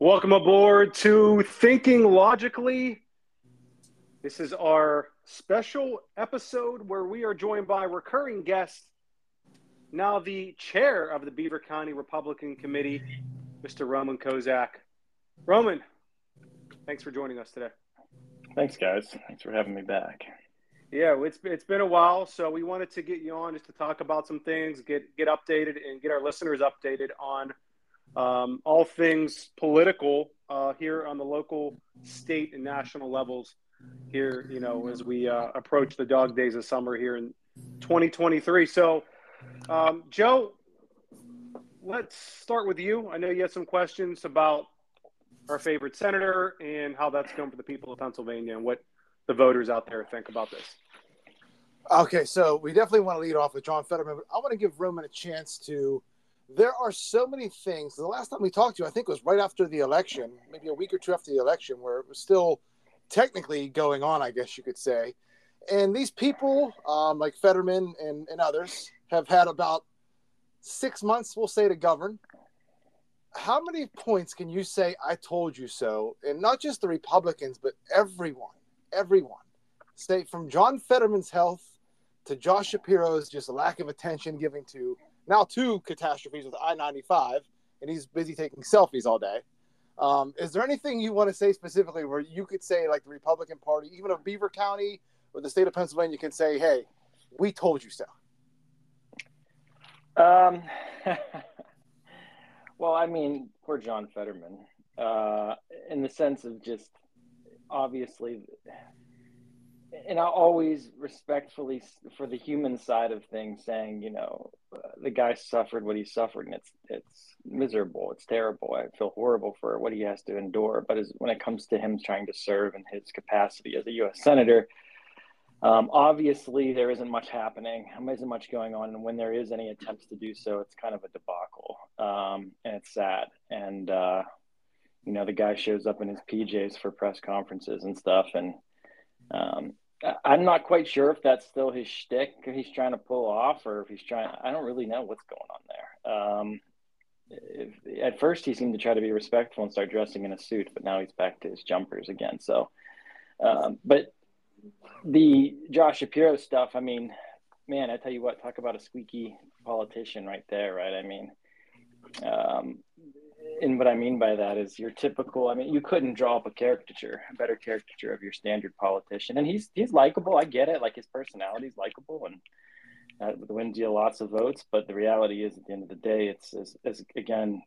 Welcome aboard to Thinking Logically. This is our special episode where we are joined by recurring guest, now the chair of the Beaver County Republican Committee, Mr. Roman Kozak. Roman, thanks for joining us today. Thanks, guys. Thanks for having me back. Yeah, it's it's been a while, so we wanted to get you on just to talk about some things, get get updated, and get our listeners updated on um, all things political uh, here on the local, state, and national levels. Here, you know, as we uh, approach the dog days of summer here in 2023. So, um, Joe, let's start with you. I know you had some questions about our favorite senator and how that's going for the people of Pennsylvania and what the voters out there think about this. Okay, so we definitely want to lead off with John Fetterman, but I want to give Roman a chance to there are so many things. The last time we talked to you, I think, was right after the election, maybe a week or two after the election, where it was still technically going on, I guess you could say. And these people, um, like Fetterman and, and others, have had about six months, we'll say, to govern. How many points can you say, I told you so? And not just the Republicans, but everyone, everyone. Say from John Fetterman's health to Josh Shapiro's just lack of attention giving to now two catastrophes with I 95, and he's busy taking selfies all day. Um, is there anything you want to say specifically where you could say, like the Republican Party, even of Beaver County or the state of Pennsylvania, can say, hey, we told you so? Um, well, I mean, poor John Fetterman, uh, in the sense of just obviously and I always respectfully for the human side of things saying, you know, uh, the guy suffered what he suffered and it's it's miserable, it's terrible. I feel horrible for what he has to endure. But as, when it comes to him trying to serve in his capacity as a U.S. senator, um, obviously there isn't much happening. There isn't much going on, and when there is any attempts to do so, it's kind of a debacle, um, and it's sad. And uh, you know, the guy shows up in his PJs for press conferences and stuff, and um, I'm not quite sure if that's still his shtick he's trying to pull off, or if he's trying. I don't really know what's going on there. Um, if, at first, he seemed to try to be respectful and start dressing in a suit, but now he's back to his jumpers again. So, um, but the Josh Shapiro stuff. I mean, man, I tell you what, talk about a squeaky politician right there, right? I mean, um, and what I mean by that is your typical. I mean, you couldn't draw up a caricature, a better caricature of your standard politician. And he's he's likable. I get it. Like his personality is likable, and uh, wins you lots of votes. But the reality is, at the end of the day, it's as, again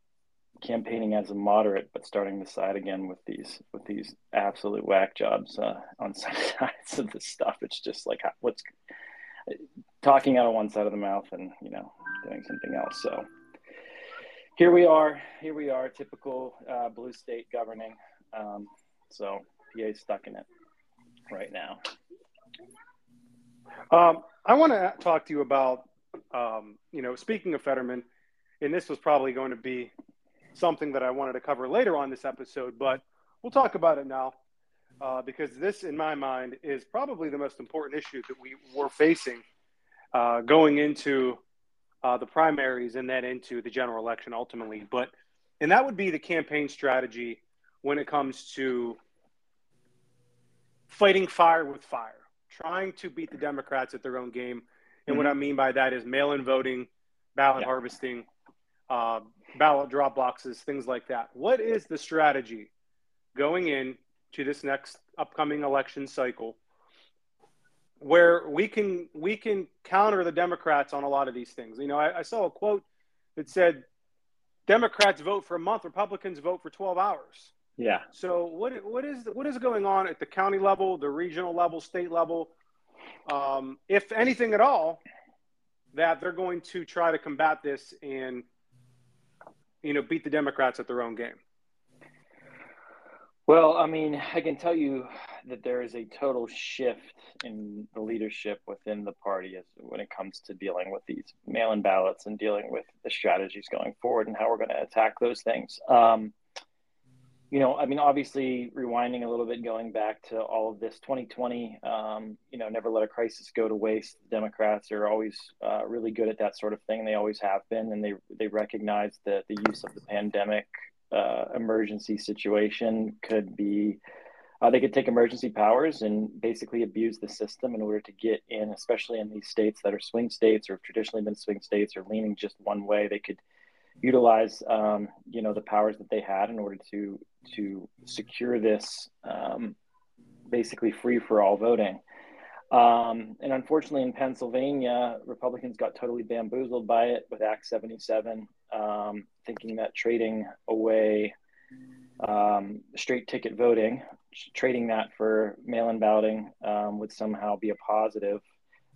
campaigning as a moderate, but starting to side again with these with these absolute whack jobs uh, on some sides of the stuff. It's just like what's talking out of one side of the mouth and you know doing something else. So here we are. Here we are, typical uh, blue state governing. Um, so PA is stuck in it right now. Um, I want to talk to you about, um, you know, speaking of Fetterman, and this was probably going to be something that I wanted to cover later on this episode, but we'll talk about it now uh, because this, in my mind, is probably the most important issue that we were facing uh, going into uh, the primaries and then into the general election ultimately. But and that would be the campaign strategy when it comes to fighting fire with fire, trying to beat the Democrats at their own game. And mm-hmm. what I mean by that is mail-in voting, ballot yeah. harvesting, uh, ballot drop boxes, things like that. What is the strategy going in to this next upcoming election cycle where we can we can counter the Democrats on a lot of these things. You know, I, I, saw a quote that said, "Democrats vote for a month, Republicans vote for twelve hours." Yeah. So what what is what is going on at the county level, the regional level, state level, um, if anything at all, that they're going to try to combat this and you know beat the Democrats at their own game? Well, I mean, I can tell you that there is a total shift in the leadership within the party as when it comes to dealing with these mail-in ballots and dealing with the strategies going forward and how we're going to attack those things. Um, you know, I mean, obviously, rewinding a little bit, going back to all of this 2020, um, you know, never let a crisis go to waste. Democrats are always uh, really good at that sort of thing. They always have been, and they they recognize that the use of the pandemic uh, emergency situation could be uh, they could take emergency powers and basically abuse the system in order to get in, especially in these states that are swing states or have traditionally been swing states or leaning just one way. They could utilize, um, you know, the powers that they had in order to to secure this um, basically free for all voting. Um, and unfortunately, in Pennsylvania, Republicans got totally bamboozled by it with Act 77, um, thinking that trading away um, straight ticket voting, trading that for mail in balloting um, would somehow be a positive.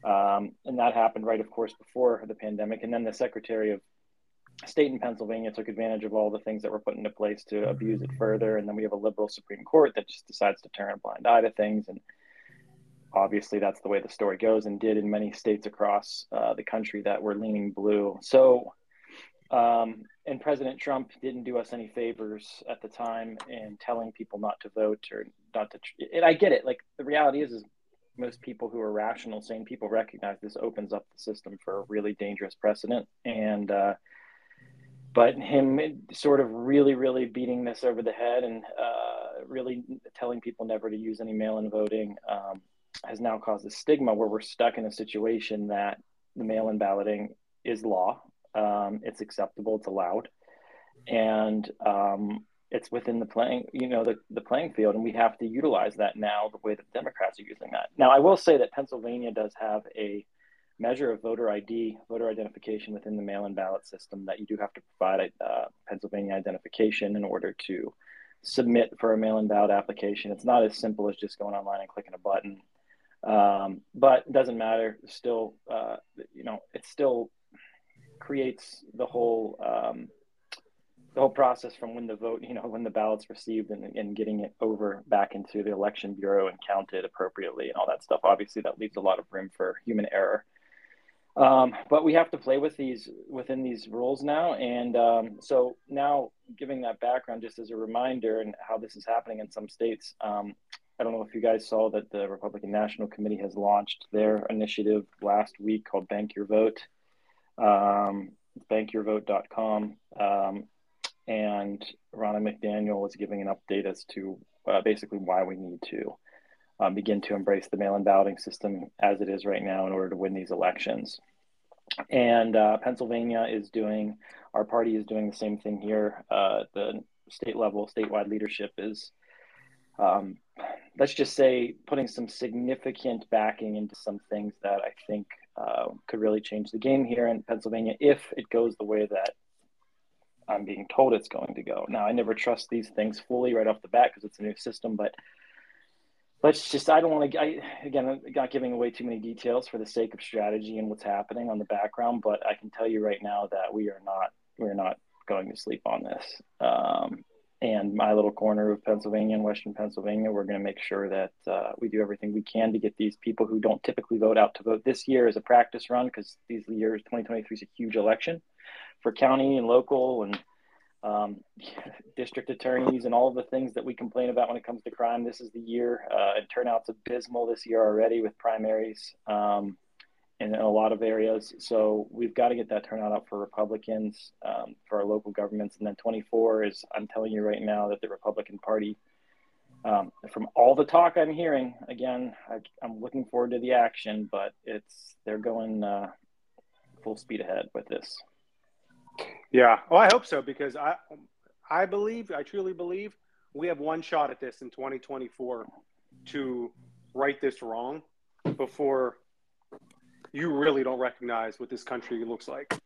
Um, and that happened right, of course, before the pandemic. And then the Secretary of State in Pennsylvania took advantage of all the things that were put into place to abuse it further. And then we have a liberal Supreme Court that just decides to turn a blind eye to things and obviously that's the way the story goes and did in many states across uh, the country that were leaning blue. So, um, and President Trump didn't do us any favors at the time in telling people not to vote or not to. And I get it. Like the reality is, is most people who are rational, sane people recognize this opens up the system for a really dangerous precedent. And, uh, but him sort of really, really beating this over the head and uh, really telling people never to use any mail-in voting um, has now caused a stigma where we're stuck in a situation that the mail-in balloting is law, um, it's acceptable, it's allowed, and um, it's within the playing, you know, the, the playing field, and we have to utilize that now the way that Democrats are using that. Now, I will say that Pennsylvania does have a measure of voter ID, voter identification within the mail-in ballot system that you do have to provide a uh, Pennsylvania identification in order to submit for a mail-in ballot application. It's not as simple as just going online and clicking a button. Um, but it doesn't matter. Still, uh, you know, it's still creates the whole um, the whole process from when the vote, you know, when the ballot's received and, and getting it over back into the election bureau and counted appropriately and all that stuff. Obviously, that leaves a lot of room for human error. Um, but we have to play with these within these rules now, and um, so now giving that background just as a reminder and how this is happening in some states. Um, I don't know if you guys saw that the Republican National Committee has launched their initiative last week called Bank Your Vote. Um, bankyourvote.com. Um, and Ronna McDaniel is giving an update as to uh, basically why we need to um, begin to embrace the mail in balloting system as it is right now in order to win these elections. And uh, Pennsylvania is doing, our party is doing the same thing here. Uh, the state level, statewide leadership is um, let's just say putting some significant backing into some things that I think uh, could really change the game here in Pennsylvania if it goes the way that I'm being told it's going to go. Now, I never trust these things fully right off the bat because it's a new system, but let's just, I don't want to, again, I'm not giving away too many details for the sake of strategy and what's happening on the background, but I can tell you right now that we are not, we're not going to sleep on this. Um, and my little corner of Pennsylvania and Western Pennsylvania, we're going to make sure that uh, we do everything we can to get these people who don't typically vote out to vote this year as a practice run because these years 2023 is a huge election for county and local and um, district attorneys and all of the things that we complain about when it comes to crime. This is the year. Uh, and turnout's abysmal this year already with primaries. Um, in a lot of areas. So we've got to get that turnout up for Republicans, um, for our local governments. And then 24 is, I'm telling you right now, that the Republican Party, um, from all the talk I'm hearing, again, I, am looking forward to the action, but it's they're going uh, full speed ahead with this. Yeah, well, I hope so because I, I believe, I truly believe, we have one shot at this in 2024 to right this wrong before you really don't recognize what this country looks like.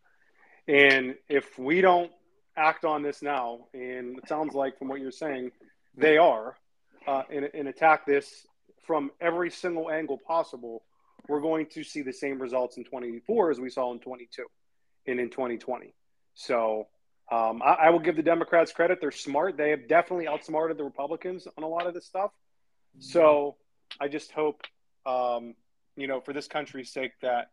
And if we don't act on this now, and it sounds like from what you're saying, they are, uh, and, and attack this from every single angle possible, we're going to see the same results in 24 as we saw in 22 and in 2020. So um, I, I, will give the Democrats credit. They're smart. They have definitely outsmarted the Republicans on a lot of this stuff. So I just hope um, you know, for this country's sake, that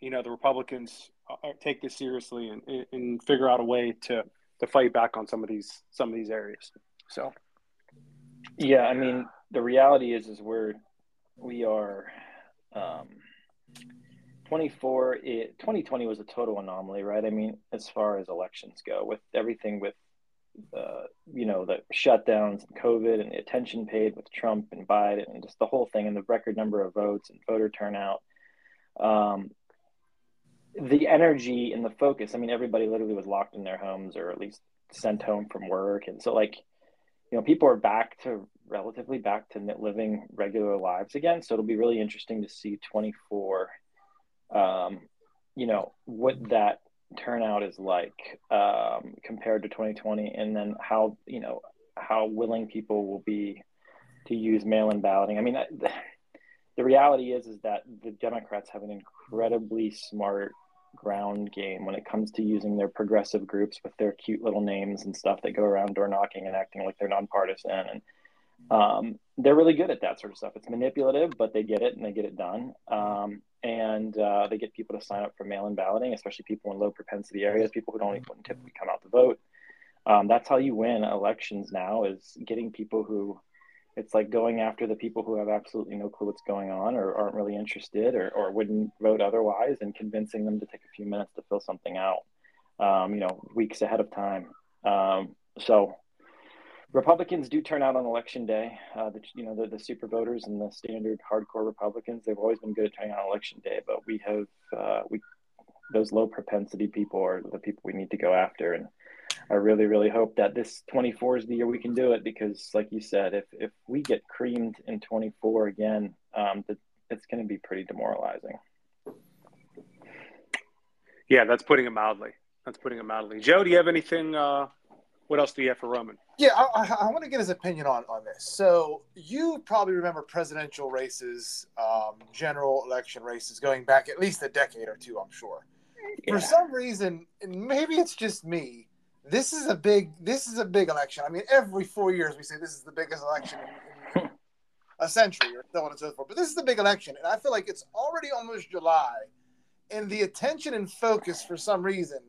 you know the Republicans uh, uh, take this seriously and, and figure out a way to to fight back on some of these some of these areas. So, yeah, I mean, the reality is, is we're we are. Um, 24 it, 2020 was a total anomaly right i mean as far as elections go with everything with uh, you know the shutdowns and COVID and the attention paid with Trump and Biden and just the whole thing and the record number of votes and voter turnout. Um, the energy and the focus. I mean, everybody literally was locked in their homes or at least sent home from work, and so like, you know, people are back to relatively back to living regular lives again. So it'll be really interesting to see 24. Um, you know what that turnout is like um, compared to 2020, and then how you know how willing people will be to use mail-in balloting. I mean, the, the reality is is that the Democrats have an incredibly smart ground game when it comes to using their progressive groups with their cute little names and stuff that go around door knocking and acting like they're nonpartisan and um, they're really good at that sort of stuff. It's manipulative, but they get it and they get it done. Um, and uh, they get people to sign up for mail-in balloting, especially people in low propensity areas, people who don't even typically come out to vote. Um, that's how you win elections now is getting people who it's like going after the people who have absolutely no clue what's going on or aren't really interested or, or wouldn't vote otherwise and convincing them to take a few minutes to fill something out um, you know weeks ahead of time um, so Republicans do turn out on election day. Uh, the, you know, the, the super voters and the standard hardcore Republicans, they've always been good at turning out on election day, but we have, uh, we, those low propensity people are the people we need to go after. And I really, really hope that this 24 is the year we can do it because, like you said, if, if we get creamed in 24 again, um, the, it's going to be pretty demoralizing. Yeah, that's putting it mildly. That's putting it mildly. Joe, do you have anything? Uh, what else do you have for Roman? Yeah, I, I, I want to get his opinion on, on this. So you probably remember presidential races, um, general election races going back at least a decade or two, I'm sure. Yeah. For some reason, maybe it's just me. This is a big. This is a big election. I mean, every four years we say this is the biggest election in, in a century, or so on and so forth. But this is the big election, and I feel like it's already almost July, and the attention and focus for some reason,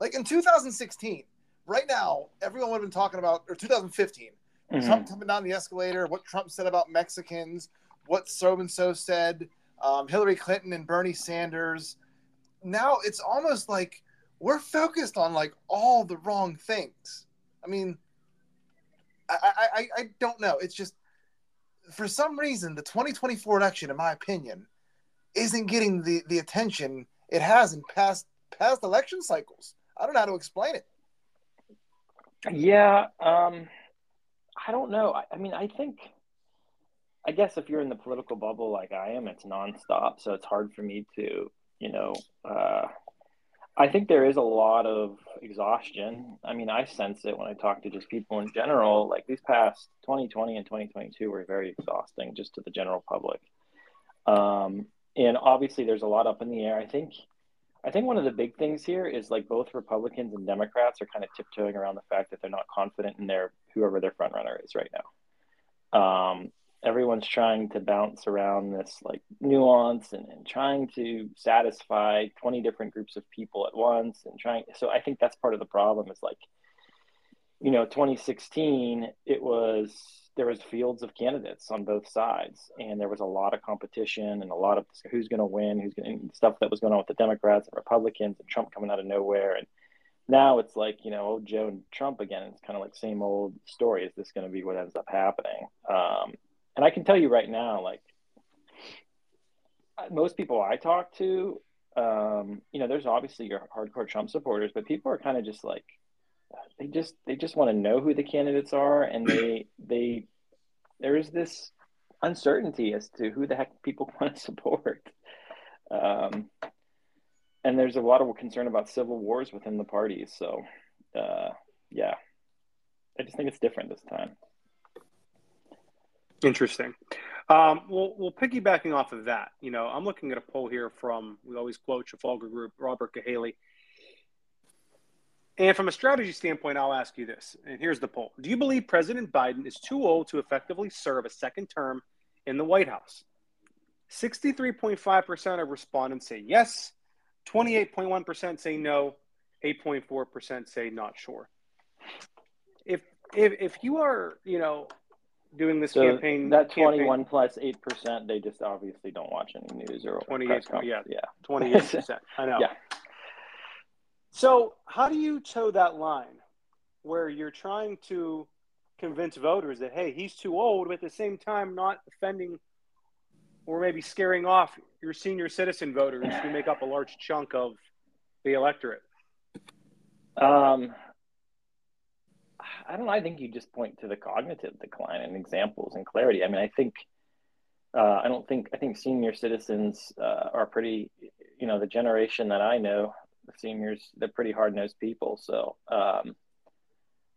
like in 2016, right now, everyone would have been talking about, or 2015, mm-hmm. Trump coming down the escalator, what Trump said about Mexicans, what so and so said, um, Hillary Clinton and Bernie Sanders. Now it's almost like we're focused on like all the wrong things. I mean, I, I, I don't know. It's just for some reason the 2024 election, in my opinion, isn't getting the, the attention it has in past past election cycles. I don't know how to explain it. Yeah, um, I don't know. I, I, mean, I think, I guess if you're in the political bubble like I am, it's nonstop. So it's hard for me to, you know, uh, I think there is a lot of exhaustion. I mean, I sense it when I talk to just people in general. Like these past 2020 and 2022 were very exhausting just to the general public. Um, and obviously, there's a lot up in the air. I think I think one of the big things here is like both Republicans and Democrats are kind of tiptoeing around the fact that they're not confident in their whoever their front runner is right now. Um, everyone's trying to bounce around this like nuance and, and trying to satisfy 20 different groups of people at once and trying so i think that's part of the problem is like you know 2016 it was there was fields of candidates on both sides and there was a lot of competition and a lot of who's going to win who's going to stuff that was going on with the democrats and republicans and trump coming out of nowhere. And now it's like you know old joe and trump again it's kind of like same old story is this going to be what ends up happening? Um, and i can tell you right now like most people i talk to um, you know there's obviously your hardcore trump supporters but people are kind of just like they just they just want to know who the candidates are and they they there is this uncertainty as to who the heck people want to support. Um, and there's a lot of concern about civil wars within the parties so uh, yeah. I just think it's different this time. Interesting. Um, well, well, piggybacking off of that, you know, I'm looking at a poll here from we always quote Trafalgar Group, Robert Cahaly. And from a strategy standpoint, I'll ask you this. And here's the poll Do you believe President Biden is too old to effectively serve a second term in the White House? 63.5% of respondents say yes, 28.1% say no, 8.4% say not sure. If, if, if you are, you know, doing this so campaign, that 21 campaign, plus 8%, they just obviously don't watch any news or 28, yeah, yeah, 28%. I know. Yeah. So, how do you toe that line where you're trying to convince voters that hey, he's too old, but at the same time not offending or maybe scaring off your senior citizen voters who make up a large chunk of the electorate? Um, I don't know. I think you just point to the cognitive decline and examples and clarity. I mean, I think uh, I don't think I think senior citizens uh, are pretty. You know, the generation that I know, the seniors, they're pretty hard nosed people. So, um,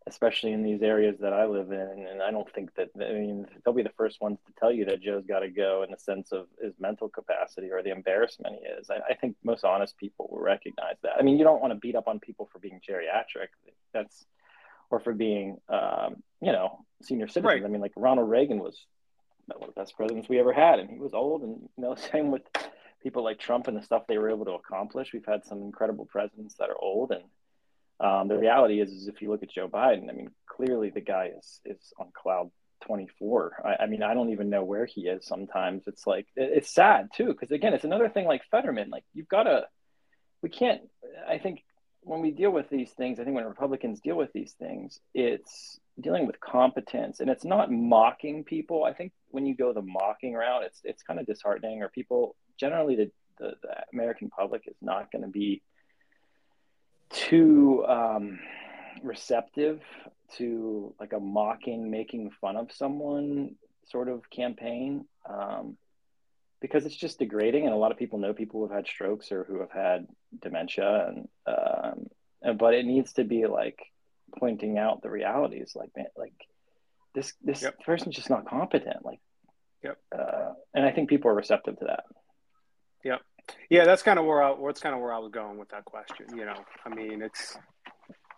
especially in these areas that I live in, and I don't think that. I mean, they'll be the first ones to tell you that Joe's got to go in the sense of his mental capacity or the embarrassment he is. I, I think most honest people will recognize that. I mean, you don't want to beat up on people for being geriatric. That's or for being, um, you know, senior citizens. Right. I mean, like Ronald Reagan was one of the best presidents we ever had, and he was old. And you know, same with people like Trump and the stuff they were able to accomplish. We've had some incredible presidents that are old, and um, the reality is, is if you look at Joe Biden, I mean, clearly the guy is is on cloud 24. I, I mean, I don't even know where he is. Sometimes it's like it's sad too, because again, it's another thing like Fetterman. Like you've got to, we can't. I think when we deal with these things, I think when Republicans deal with these things, it's dealing with competence and it's not mocking people. I think when you go the mocking route, it's it's kind of disheartening. Or people generally the the, the American public is not going to be too um, receptive to like a mocking, making fun of someone sort of campaign. Um, because it's just degrading and a lot of people know people who have had strokes or who have had dementia and um, and but it needs to be like pointing out the realities like man like this this yep. person's just not competent like yep uh, and i think people are receptive to that yep yeah that's kind of where i that's kind of where i was going with that question you know i mean it's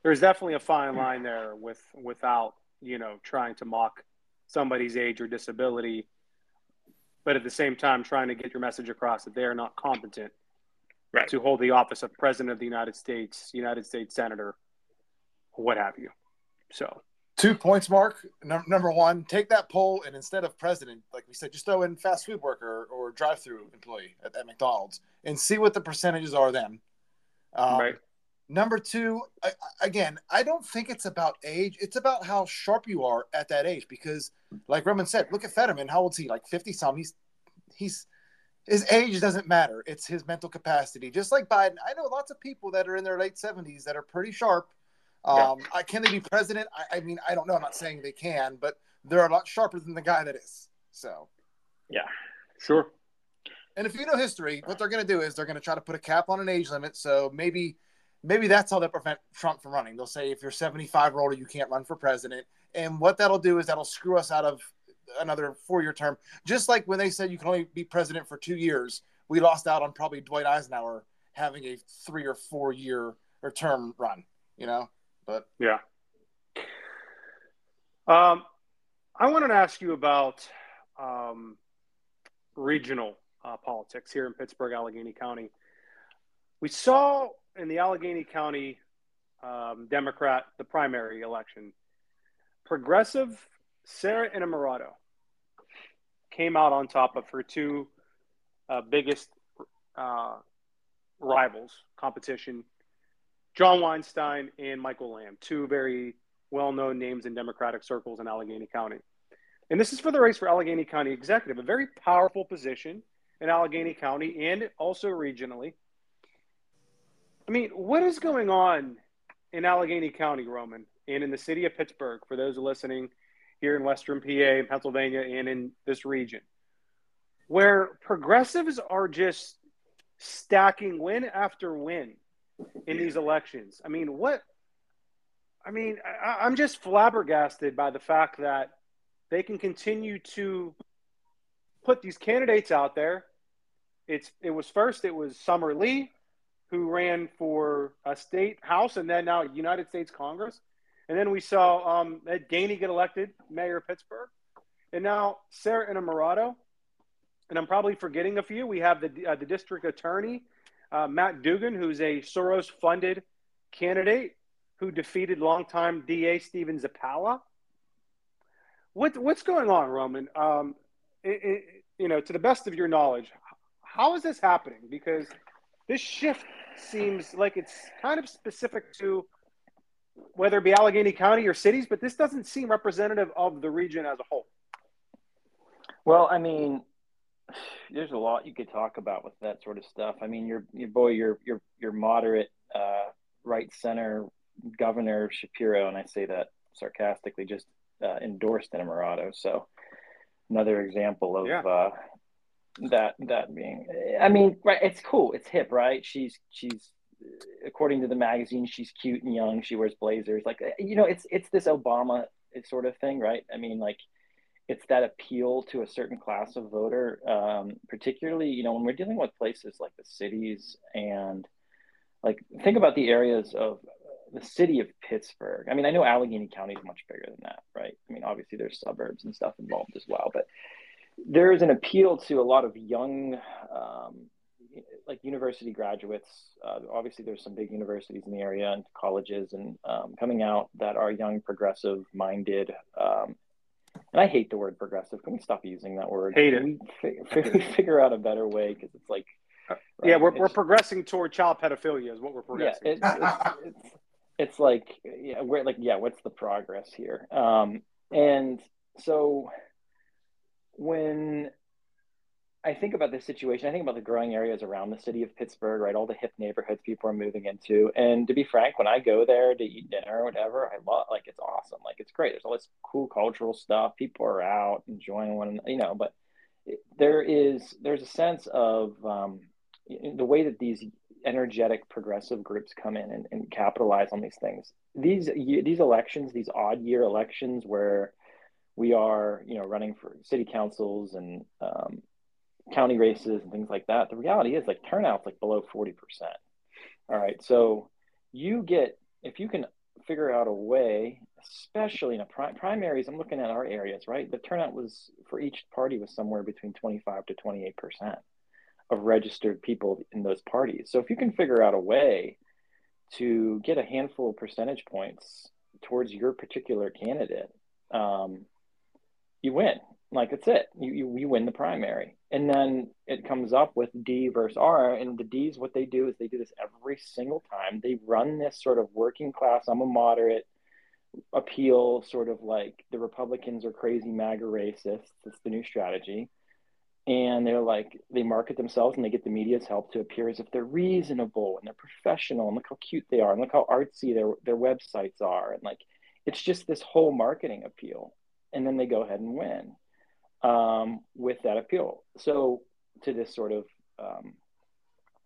there's definitely a fine line there with without you know trying to mock somebody's age or disability but at the same time trying to get your message across that they are not competent right. to hold the office of president of the United States, United States senator, what have you. So, two points, Mark. Num- number one, take that poll and instead of president, like we said, just throw in fast food worker or drive-through employee at, at McDonald's and see what the percentages are then. Um, right. Number two, I, again, I don't think it's about age. It's about how sharp you are at that age. Because, like Roman said, look at Fetterman. How old is he? Like fifty some. He's he's his age doesn't matter. It's his mental capacity. Just like Biden, I know lots of people that are in their late seventies that are pretty sharp. Um, yeah. I, can they be president? I, I mean, I don't know. I'm not saying they can, but they're a lot sharper than the guy that is. So, yeah, sure. And if you know history, what they're going to do is they're going to try to put a cap on an age limit. So maybe maybe that's how they prevent Trump from running. They'll say if you're 75 or older, you can't run for president. And what that'll do is that'll screw us out of another four year term. Just like when they said you can only be president for two years, we lost out on probably Dwight Eisenhower having a three or four year or term run, you know? But yeah. Um, I wanted to ask you about um, regional uh, politics here in Pittsburgh, Allegheny County. We saw in the Allegheny County um, Democrat, the primary election, progressive Sarah Innamorato came out on top of her two uh, biggest uh, rivals, competition, John Weinstein and Michael Lamb, two very well known names in Democratic circles in Allegheny County. And this is for the race for Allegheny County Executive, a very powerful position in Allegheny County and also regionally. I mean, what is going on in Allegheny County, Roman, and in the city of Pittsburgh, for those listening here in Western PA, Pennsylvania, and in this region, where progressives are just stacking win after win in these elections? I mean, what? I mean, I, I'm just flabbergasted by the fact that they can continue to put these candidates out there. It's it was first it was Summer Lee, who ran for a state house and then now United States Congress. And then we saw um, Ed Gainey get elected mayor of Pittsburgh. And now Sarah Innamorato. And I'm probably forgetting a few. We have the, uh, the district attorney, uh, Matt Dugan, who's a Soros funded candidate who defeated longtime DA Stephen Zappala. What, what's going on, Roman? Um, it, it, you know, to the best of your knowledge, how is this happening? Because this shift seems like it's kind of specific to whether it be Allegheny County or cities, but this doesn't seem representative of the region as a whole. Well, I mean, there's a lot you could talk about with that sort of stuff. I mean, your your boy, your your your moderate uh, right center governor Shapiro, and I say that sarcastically, just uh, endorsed Innamorato. So another example of yeah. uh, that that being. I mean, right? It's cool. It's hip, right? She's she's according to the magazine, she's cute and young. She wears blazers. Like you know, it's it's this Obama sort of thing, right? I mean, like it's that appeal to a certain class of voter, um, particularly you know when we're dealing with places like the cities and like think about the areas of the city of Pittsburgh. I mean, I know Allegheny County is much bigger than that, right? I mean, obviously there's suburbs and stuff involved as well, but there is an appeal to a lot of young, um, like university graduates. Uh, obviously, there's some big universities in the area and colleges and um, coming out that are young, progressive-minded. Um, and I hate the word progressive. Can we stop using that word? Hate Can it. We figure, figure out a better way because it's like Right? Yeah, we're, we're progressing toward child pedophilia is what we're progressing. Yeah, it's, it's, it's, it's, like yeah, we're like yeah, what's the progress here? Um, and so when I think about this situation, I think about the growing areas around the city of Pittsburgh, right? All the hip neighborhoods people are moving into. And to be frank, when I go there to eat dinner or whatever, I love like it's awesome. Like it's great. There's all this cool cultural stuff. People are out enjoying one, you know, but there is there's a sense of um, the way that these energetic progressive groups come in and, and capitalize on these things. These these elections, these odd year elections where we are, you know, running for city councils and um, county races and things like that. The reality is like turnout's like below 40%. All right. So you get, if you can figure out a way, especially in a pri- primaries, I'm looking at our areas, right? The turnout was for each party was somewhere between 25 to 28% of registered people in those parties. So if you can figure out a way to get a handful of percentage points towards your particular candidate, um, you win. Like that's it. You, you you win the primary, and then it comes up with D versus R, and the D's what they do is they do this every single time. They run this sort of working class. I'm a moderate appeal, sort of like the Republicans are crazy MAGA racists. That's the new strategy and they're like they market themselves and they get the media's help to appear as if they're reasonable and they're professional and look how cute they are and look how artsy their their websites are and like it's just this whole marketing appeal and then they go ahead and win um, with that appeal. So to this sort of um,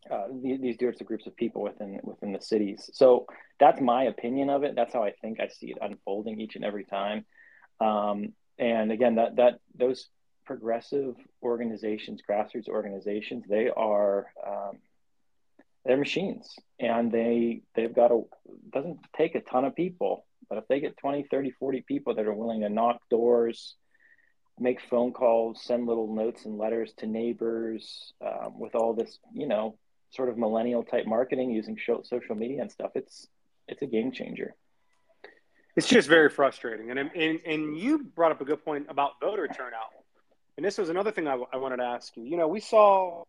uh, these, these groups of people within within the cities. So that's my opinion of it. That's how i think i see it unfolding each and every time. Um, and again that that those progressive organizations, grassroots organizations, they are um, they're machines, and they they've got a doesn't take a ton of people, but if they get 20, 30, 40 people that are willing to knock doors, make phone calls, send little notes and letters to neighbors, um, with all this, you know, sort of millennial type marketing using social media and stuff, it's it's a game changer. It's just very frustrating, and and and you brought up a good point about voter turnout and this was another thing I, I wanted to ask you. You know, we saw,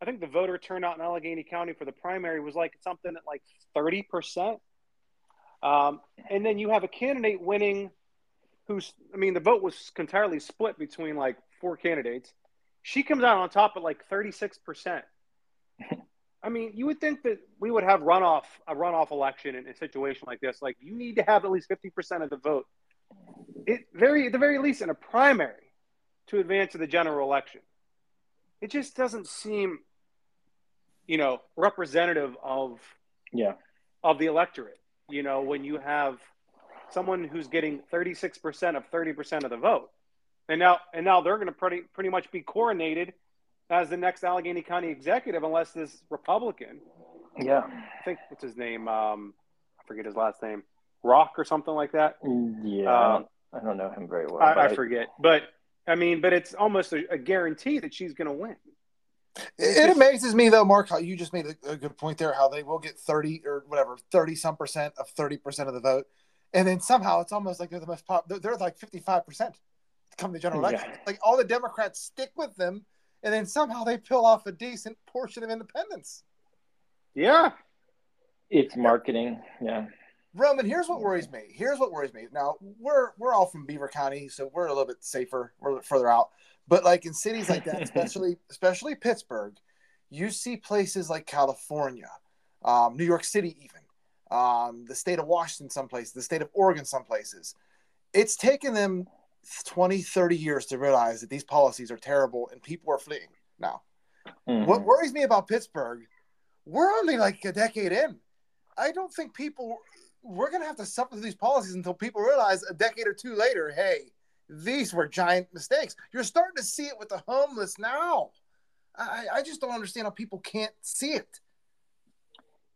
I think the voter turnout in Allegheny County for the primary was like something at like 30%. Um, and then you have a candidate winning who's, I mean, the vote was entirely split between like four candidates. She comes out on top at like 36%. I mean, you would think that we would have runoff a runoff election in a situation like this. Like, you need to have at least fifty percent of the vote. It very at the very least in a primary to advance to the general election. It just doesn't seem, you know, representative of yeah of the electorate. You know, when you have someone who's getting 36% of 30% of the vote. And now and now they're going to pretty pretty much be coronated as the next Allegheny County executive unless this Republican Yeah. I think what's his name um I forget his last name. Rock or something like that. Yeah. Um, I don't know him very well. I, I forget. But I mean, but it's almost a, a guarantee that she's going to win. It, it, amazes me though, Mark, how you just made a, a, good point there. How they will get thirty or whatever, thirty some percent of thirty percent of the vote, and then somehow it's almost like they're the most pop. They're, they're like fifty five percent come the general election. Yeah. Like all the Democrats stick with them, and then somehow they peel off a decent portion of independence. Yeah, it's marketing. Yeah, Roman, here's what worries me. Here's what worries me. Now we're we're all from Beaver County, so we're a little bit safer. We're a little further out. But like in cities like that, especially especially Pittsburgh, you see places like California, um, New York City, even um, the state of Washington, some places, the state of Oregon, some places. It's taken them 20, 30 years to realize that these policies are terrible and people are fleeing now. Mm-hmm. What worries me about Pittsburgh, we're only like a decade in. I don't think people we're going to have to suffer through these policies until people realize a decade or two later, hey, these were giant mistakes. You're starting to see it with the homeless now. I, I just don't understand how people can't see it.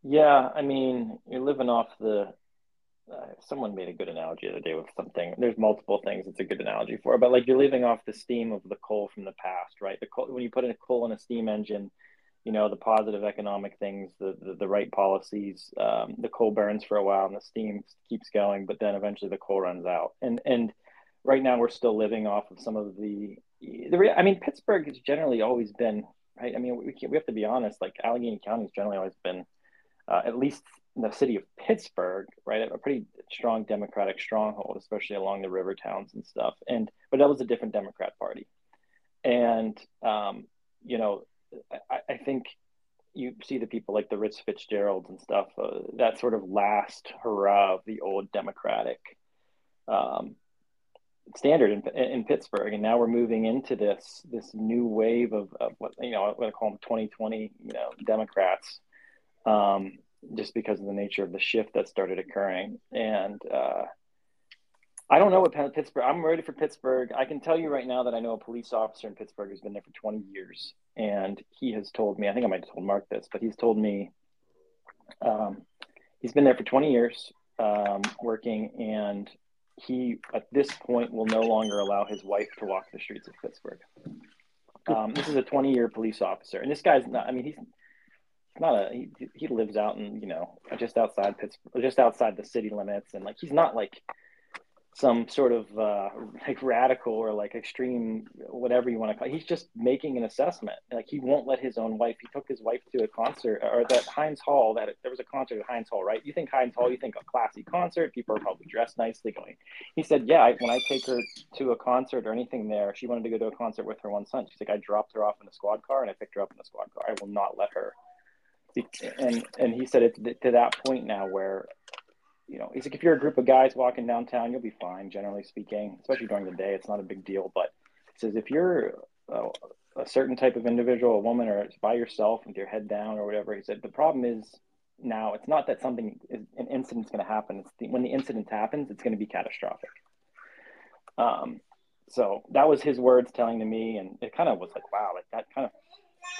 Yeah, I mean, you're living off the. Uh, someone made a good analogy the other day with something. There's multiple things it's a good analogy for, but like you're living off the steam of the coal from the past, right? The coal, when you put in a coal in a steam engine, you know the positive economic things the the, the right policies um, the coal burns for a while and the steam keeps going but then eventually the coal runs out and and right now we're still living off of some of the the i mean pittsburgh has generally always been right i mean we, can't. we have to be honest like allegheny county has generally always been uh, at least in the city of pittsburgh right a pretty strong democratic stronghold especially along the river towns and stuff. And but that was a different democrat party. And um, you know I, I think you see the people like the Rich Fitzgeralds and stuff, uh, that sort of last hurrah of the old Democratic um, standard in, in Pittsburgh, and now we're moving into this this new wave of, of what you know what to call them 2020 you know Democrats, um, just because of the nature of the shift that started occurring, and uh, I don't know what Pittsburgh. I'm ready for Pittsburgh. I can tell you right now that I know a police officer in Pittsburgh who's been there for 20 years, and he has told me. I think I might have told Mark this, but he's told me um, he's been there for 20 years um, working, and he at this point will no longer allow his wife to walk the streets of Pittsburgh. Um, this is a 20 year police officer, and this guy's not. I mean, he's not a he, he lives out in you know just outside Pittsburgh, just outside the city limits, and like he's not like some sort of uh, like radical or like extreme whatever you want to call it. he's just making an assessment. Like he won't let his own wife he took his wife to a concert or that heinz hall that there was a concert at heinz hall right? You think heinz hall you think a classy concert people are probably dressed nicely going. He said yeah I, when i take her to a concert or anything there she wanted to go to a concert with her one son. She's like i dropped her off in a squad car and i picked her up in a squad car. I will not let her and and he said it's to that point now where you know, he's like, if you're a group of guys walking downtown, you'll be fine, generally speaking, especially during the day. It's not a big deal. But he says, if you're a, a certain type of individual, a woman, or it's by yourself with your head down or whatever, he said, the problem is now it's not that something, an incident's going to happen. It's the, when the incident happens, it's going to be catastrophic. Um, so that was his words telling to me. And it kind of was like, wow, like that kind of,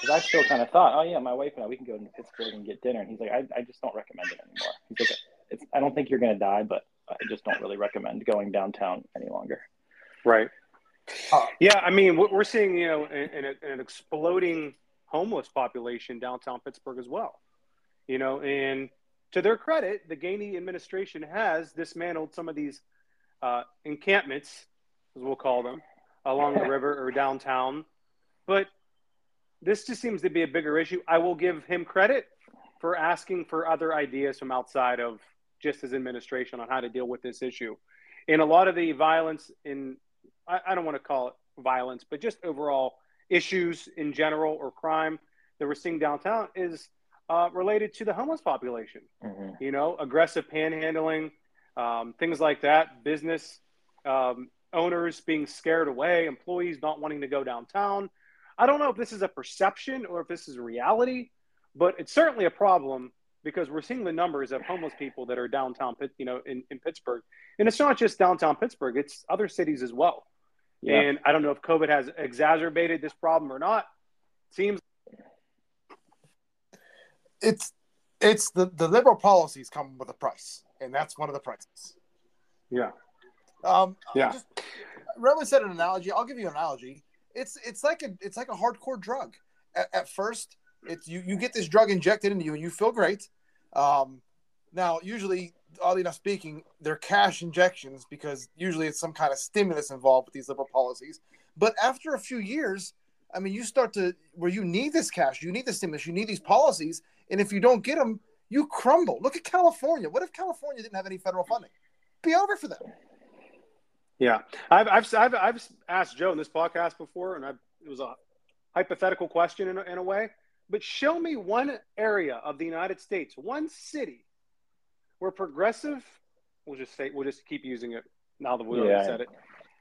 because I still kind of thought, oh yeah, my wife and I, we can go to Pittsburgh and get dinner. And he's like, I, I just don't recommend it anymore. He's like, it's I don't think you're going to die, but I just don't really recommend going downtown any longer. Right. Uh, yeah, I mean, we're seeing you know an, an exploding homeless population downtown Pittsburgh as well. You know, and to their credit, the Gainey administration has dismantled some of these uh, encampments, as we'll call them, along the river or downtown. But this just seems to be a bigger issue. I will give him credit for asking for other ideas from outside of just his administration on how to deal with this issue. And a lot of the violence in, I, I don't want to call it violence, but just overall issues in general or crime that we're seeing downtown is uh, related to the homeless population. Mm-hmm. You know, aggressive panhandling, um, things like that, business um, owners being scared away, employees not wanting to go downtown. I don't know if this is a perception or if this is reality, but it's certainly a problem because we're seeing the numbers of homeless people that are downtown, you know, in, in Pittsburgh. And it's not just downtown Pittsburgh, it's other cities as well. Yeah. And I don't know if COVID has exacerbated this problem or not. It seems it's it's the, the liberal policies come with a price, and that's one of the prices. Yeah. Um, yeah. Just, Roman said an analogy. I'll give you an analogy. It's it's like a it's like a hardcore drug. At, at first, it's you you get this drug injected into you, and you feel great. Um, now, usually, oddly enough speaking, they're cash injections because usually it's some kind of stimulus involved with these liberal policies. But after a few years, I mean, you start to where you need this cash, you need the stimulus, you need these policies, and if you don't get them, you crumble. Look at California. What if California didn't have any federal funding? Be over for them. Yeah, I've, I've, I've, I've asked Joe in this podcast before, and I've, it was a hypothetical question in a, in a way. But show me one area of the United States, one city, where progressive, we'll just say, we'll just keep using it now that we yeah. said it,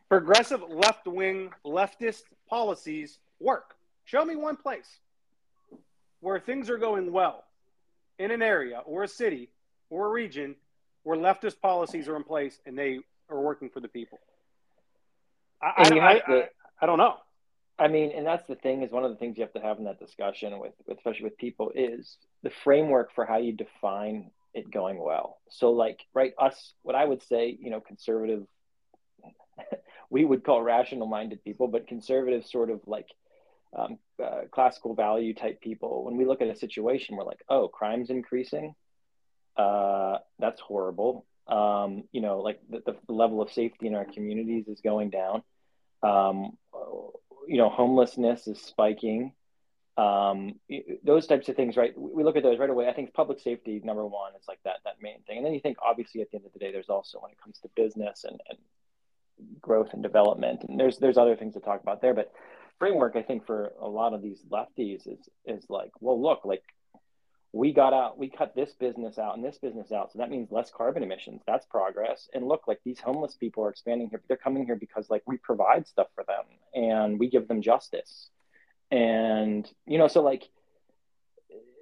progressive left wing leftist policies work. Show me one place where things are going well in an area or a city or a region where leftist policies are in place and they are working for the people. I, I, I, to, I, don't know. I mean, and that's the thing is one of the things you have to have in that discussion with, especially with people, is the framework for how you define it going well. So, like, right, us, what I would say, you know, conservative, we would call rational minded people, but conservative sort of like um, uh, classical value type people, when we look at a situation, we're like, oh, crime's increasing. Uh, that's horrible. Um, you know, like the, the, level of safety in our communities is going down. Um, you know, homelessness is spiking. Um, those types of things, right? We look at those right away. I think public safety, number one, is like that that main thing. And then you think, obviously, at the end of the day, there's also when it comes to business and, and growth and development, and there's there's other things to talk about there. But framework, I think, for a lot of these lefties is is like, well, look, like we got out, we cut this business out and this business out. So that means less carbon emissions. That's progress. And look, like these homeless people are expanding here. They're coming here because like we provide stuff for them and we give them justice. And, you know, so like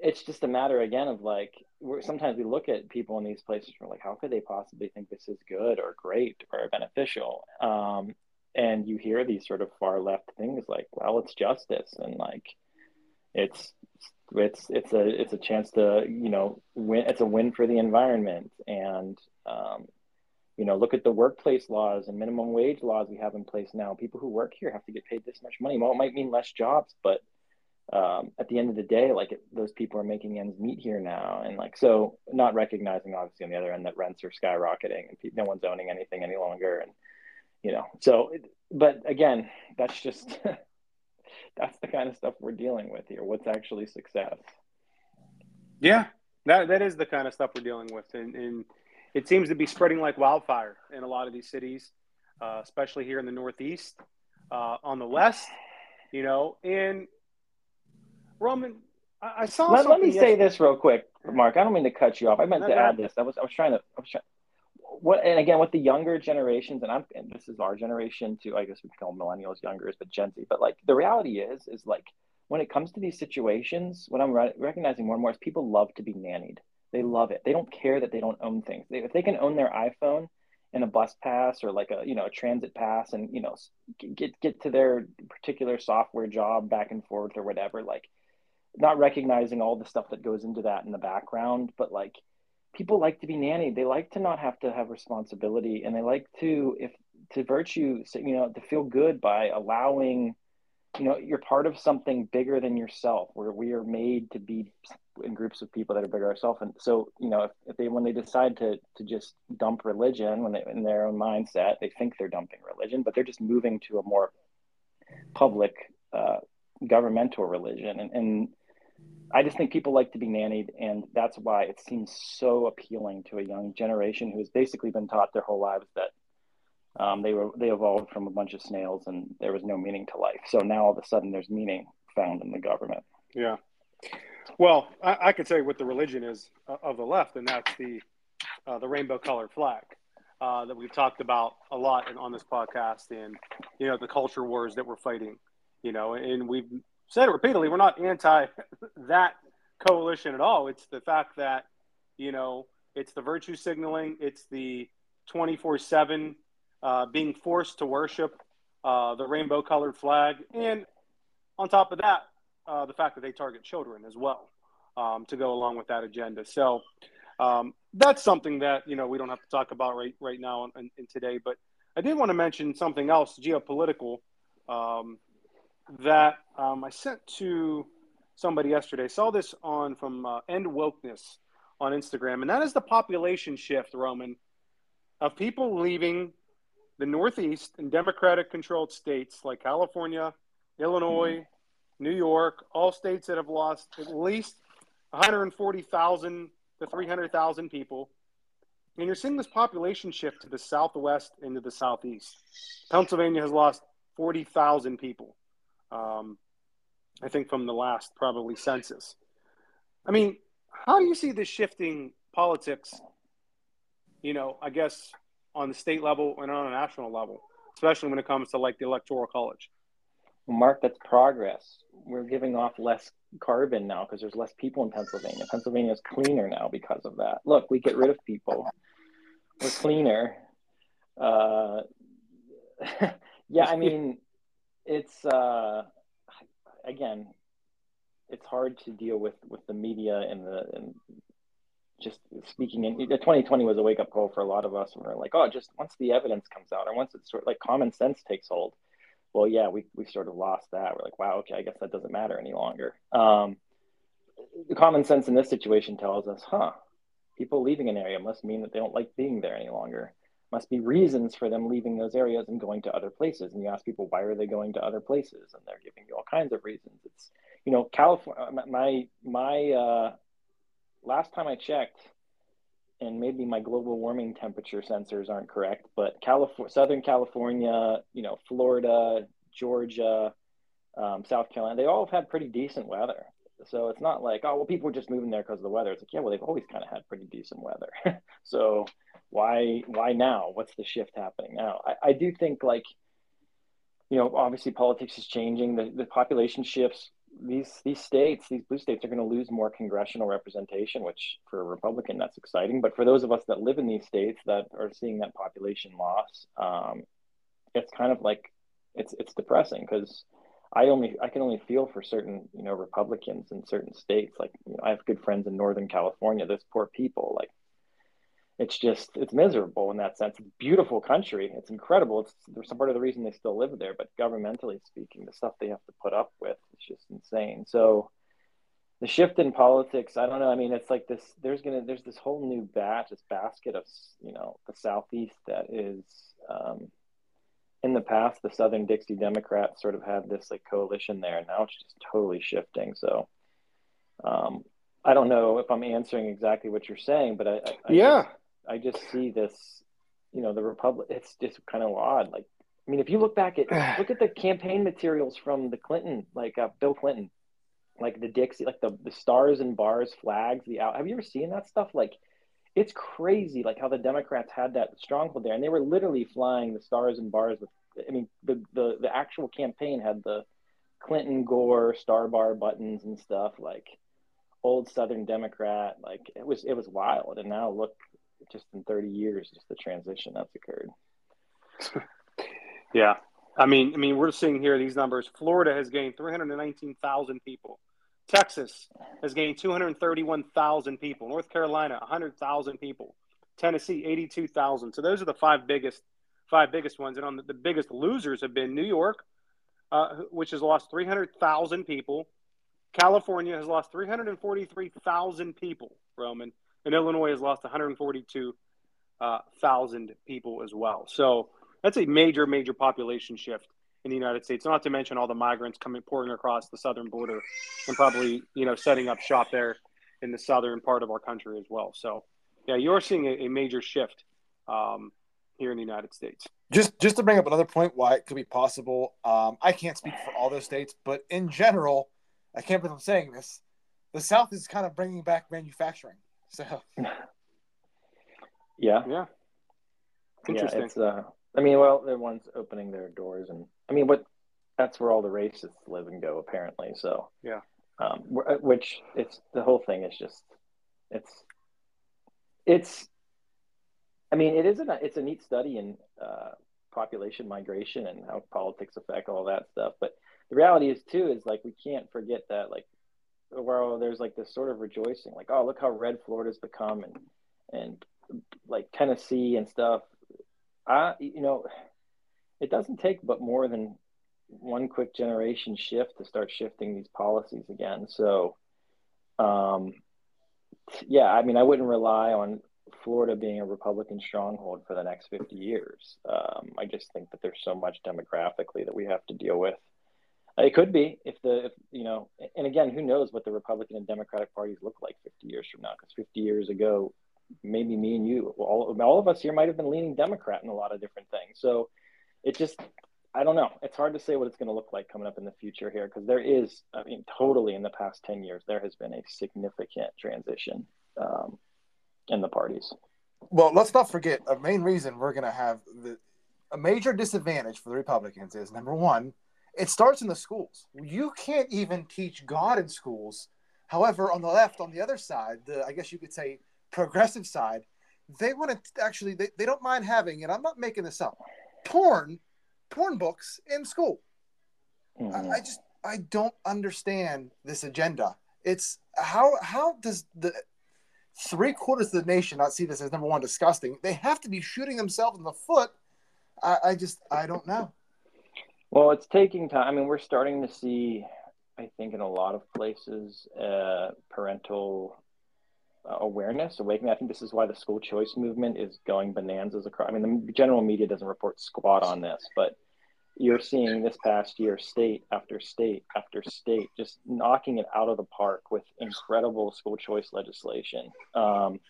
it's just a matter again of like, sometimes we look at people in these places and we're like, how could they possibly think this is good or great or beneficial? Um, and you hear these sort of far left things like, well, it's justice. And like, it's it's it's a it's a chance to you know win it's a win for the environment. And um, you know look at the workplace laws and minimum wage laws we have in place now. People who work here have to get paid this much money. Well it might mean less jobs but um, at the end of the day like it, those people are making ends meet here now. And like so not recognizing obviously on the other end that rents are skyrocketing and no one's owning anything any longer and you know so but again that's just that's the kind of stuff we're dealing with here. What's actually success? Yeah, that that is the kind of stuff we're dealing with, and, and it seems to be spreading like wildfire in a lot of these cities, uh, especially here in the Northeast, uh, on the West. You know, and Roman, I, I saw. Let, let me yesterday. say this real quick, Mark. I don't mean to cut you off. I meant no, to add this. I was I was trying to. I was trying, what and again with the younger generations, and I'm and this is our generation too. I guess we call millennials younger, but Gen Z. But like the reality is, is like when it comes to these situations, what I'm re- recognizing more and more is people love to be nannied. They love it. They don't care that they don't own things. They, if they can own their iPhone and a bus pass or like a you know a transit pass, and you know get get to their particular software job back and forth or whatever, like not recognizing all the stuff that goes into that in the background, but like people like to be nannied. They like to not have to have responsibility, and they like to if to virtue, you know, to feel good by allowing, you know, you're part of something bigger than yourself. Where we are made to be in groups of people that are bigger ourselves, and so you know, if, if they when they decide to to just dump religion when they in their own mindset, they think they're dumping religion, but they're just moving to a more public uh, governmental religion, and, and I just think people like to be nannied, and that's why it seems so appealing to a young generation who has basically been taught their whole lives that um, they were they evolved from a bunch of snails and there was no meaning to life. So now all of a sudden there's meaning found in the government. Yeah. Well, I, I could say what the religion is uh, of the left, and that's the uh, the rainbow colored flag uh, that we've talked about a lot in, on this podcast, and you know the culture wars that we're fighting. You know, and we've said it repeatedly, we're not anti that coalition at all. It's the fact that, you know, it's the virtue signaling, it's the 24 uh, 7 being forced to worship uh, the rainbow colored flag. And on top of that, uh, the fact that they target children as well um, to go along with that agenda. So um, that's something that, you know, we don't have to talk about right, right now in today. But I did want to mention something else geopolitical. Um, that um, I sent to somebody yesterday. Saw this on from uh, End Wokeness on Instagram, and that is the population shift, Roman, of people leaving the Northeast and Democratic-controlled states like California, Illinois, mm-hmm. New York, all states that have lost at least 140,000 to 300,000 people. And you're seeing this population shift to the southwest into the southeast. Pennsylvania has lost 40,000 people, um, I think, from the last probably census. I mean, how do you see the shifting politics, you know, I guess on the state level and on a national level, especially when it comes to like the electoral college? Mark, that's progress. We're giving off less carbon now because there's less people in Pennsylvania. Pennsylvania is cleaner now because of that. Look, we get rid of people. We're cleaner. Uh, yeah, I mean, it's uh, again, it's hard to deal with with the media and the and just speaking in 2020 was a wake up call for a lot of us. And we're like, oh, just once the evidence comes out, or once it's sort of like common sense takes hold, well, yeah, we, we sort of lost that. We're like, wow, okay, I guess that doesn't matter any longer. Um, the common sense in this situation tells us, huh, people leaving an area must mean that they don't like being there any longer. Must be reasons for them leaving those areas and going to other places. And you ask people, why are they going to other places? And they're giving you all kinds of reasons. It's, you know, California, my, my, uh, last time I checked, and maybe my global warming temperature sensors aren't correct, but California, Southern California, you know, Florida, Georgia, um, South Carolina, they all have had pretty decent weather. So it's not like, oh, well, people are just moving there because of the weather. It's like, yeah, well, they've always kind of had pretty decent weather. so why, why now? What's the shift happening now? I, I do think like, you know, obviously politics is changing. The, the population shifts these these states, these blue states, are going to lose more congressional representation, which for a Republican that's exciting. But for those of us that live in these states that are seeing that population loss, um, it's kind of like it's it's depressing because I only I can only feel for certain you know Republicans in certain states. Like you know, I have good friends in Northern California. Those poor people, like it's just it's miserable in that sense. It's a beautiful country. It's incredible. It's there's some part of the reason they still live there, but governmentally speaking, the stuff they have to put up with is just insane. So the shift in politics, I don't know. I mean, it's like this. There's gonna there's this whole new batch, this basket of you know the southeast that is. Um, in the past, the Southern Dixie Democrats sort of had this like coalition there, and now it's just totally shifting. So, um, I don't know if I'm answering exactly what you're saying, but I, I yeah, I just see this, you know, the Republic. It's just kind of odd. Like, I mean, if you look back at look at the campaign materials from the Clinton, like uh, Bill Clinton, like the Dixie, like the the stars and bars flags. The out. Have you ever seen that stuff? Like, it's crazy. Like how the Democrats had that stronghold there, and they were literally flying the stars and bars with. I mean, the the the actual campaign had the Clinton Gore star bar buttons and stuff like old Southern Democrat. Like it was it was wild. And now look just in 30 years, just the transition that's occurred. yeah. I mean, I mean, we're seeing here these numbers. Florida has gained 319,000 people. Texas has gained 231,000 people. North Carolina, 100,000 people. Tennessee, 82,000. So those are the five biggest, five biggest ones. And on the, the biggest losers have been New York, uh, which has lost 300,000 people. California has lost 343,000 people, Roman and Illinois has lost 142,000 uh, people as well. So that's a major, major population shift in the United States. Not to mention all the migrants coming pouring across the southern border and probably you know setting up shop there in the southern part of our country as well. So yeah, you're seeing a, a major shift um, here in the United States. Just just to bring up another point why it could be possible. Um, I can't speak for all those states, but in general, I can't believe I'm saying this. The South is kind of bringing back manufacturing. So, yeah, yeah, interesting. Yeah, it's uh, I mean, well, they're ones opening their doors, and I mean, what that's where all the racists live and go, apparently. So, yeah, um, uh, which it's the whole thing is just it's it's. I mean, it isn't. A, it's a neat study in uh, population migration and how politics affect all that stuff. But the reality is too is like we can't forget that like where there's like this sort of rejoicing, like, oh, look how red Florida's become, and and like Tennessee and stuff. I, you know, it doesn't take but more than one quick generation shift to start shifting these policies again. So, um, yeah, I mean, I wouldn't rely on Florida being a Republican stronghold for the next 50 years. Um, I just think that there's so much demographically that we have to deal with It could be if the if, you know, and again, who knows what the Republican and Democratic parties look like 50 years from now? Because 50 years ago, maybe me and you, all all of us here might have been leaning Democrat in a lot of different things. So it just, I don't know. It's hard to say what it's going to look like coming up in the future here because there is, I mean, totally in the past 10 years, there has been a significant transition um, in the parties. Well, let's not forget a main reason we're going to have the a major disadvantage for the Republicans is number one, it starts in the schools. You can't even teach God in schools. However, on the left, on the other side, the I guess you could say progressive side, they want to actually they, they don't mind having, and I'm not making this up, porn, porn books in school. Mm-hmm. I, I just I don't understand this agenda. It's how how does the three quarters of the nation not see this as number one disgusting? They have to be shooting themselves in the foot. I, I just I don't know. Well, it's taking time. I mean, we're starting to see, I think, in a lot of places, uh, parental awareness awakening. I think this is why the school choice movement is going bananas across. I mean, the general media doesn't report squat on this, but you're seeing this past year state after state after state just knocking it out of the park with incredible school choice legislation. Um,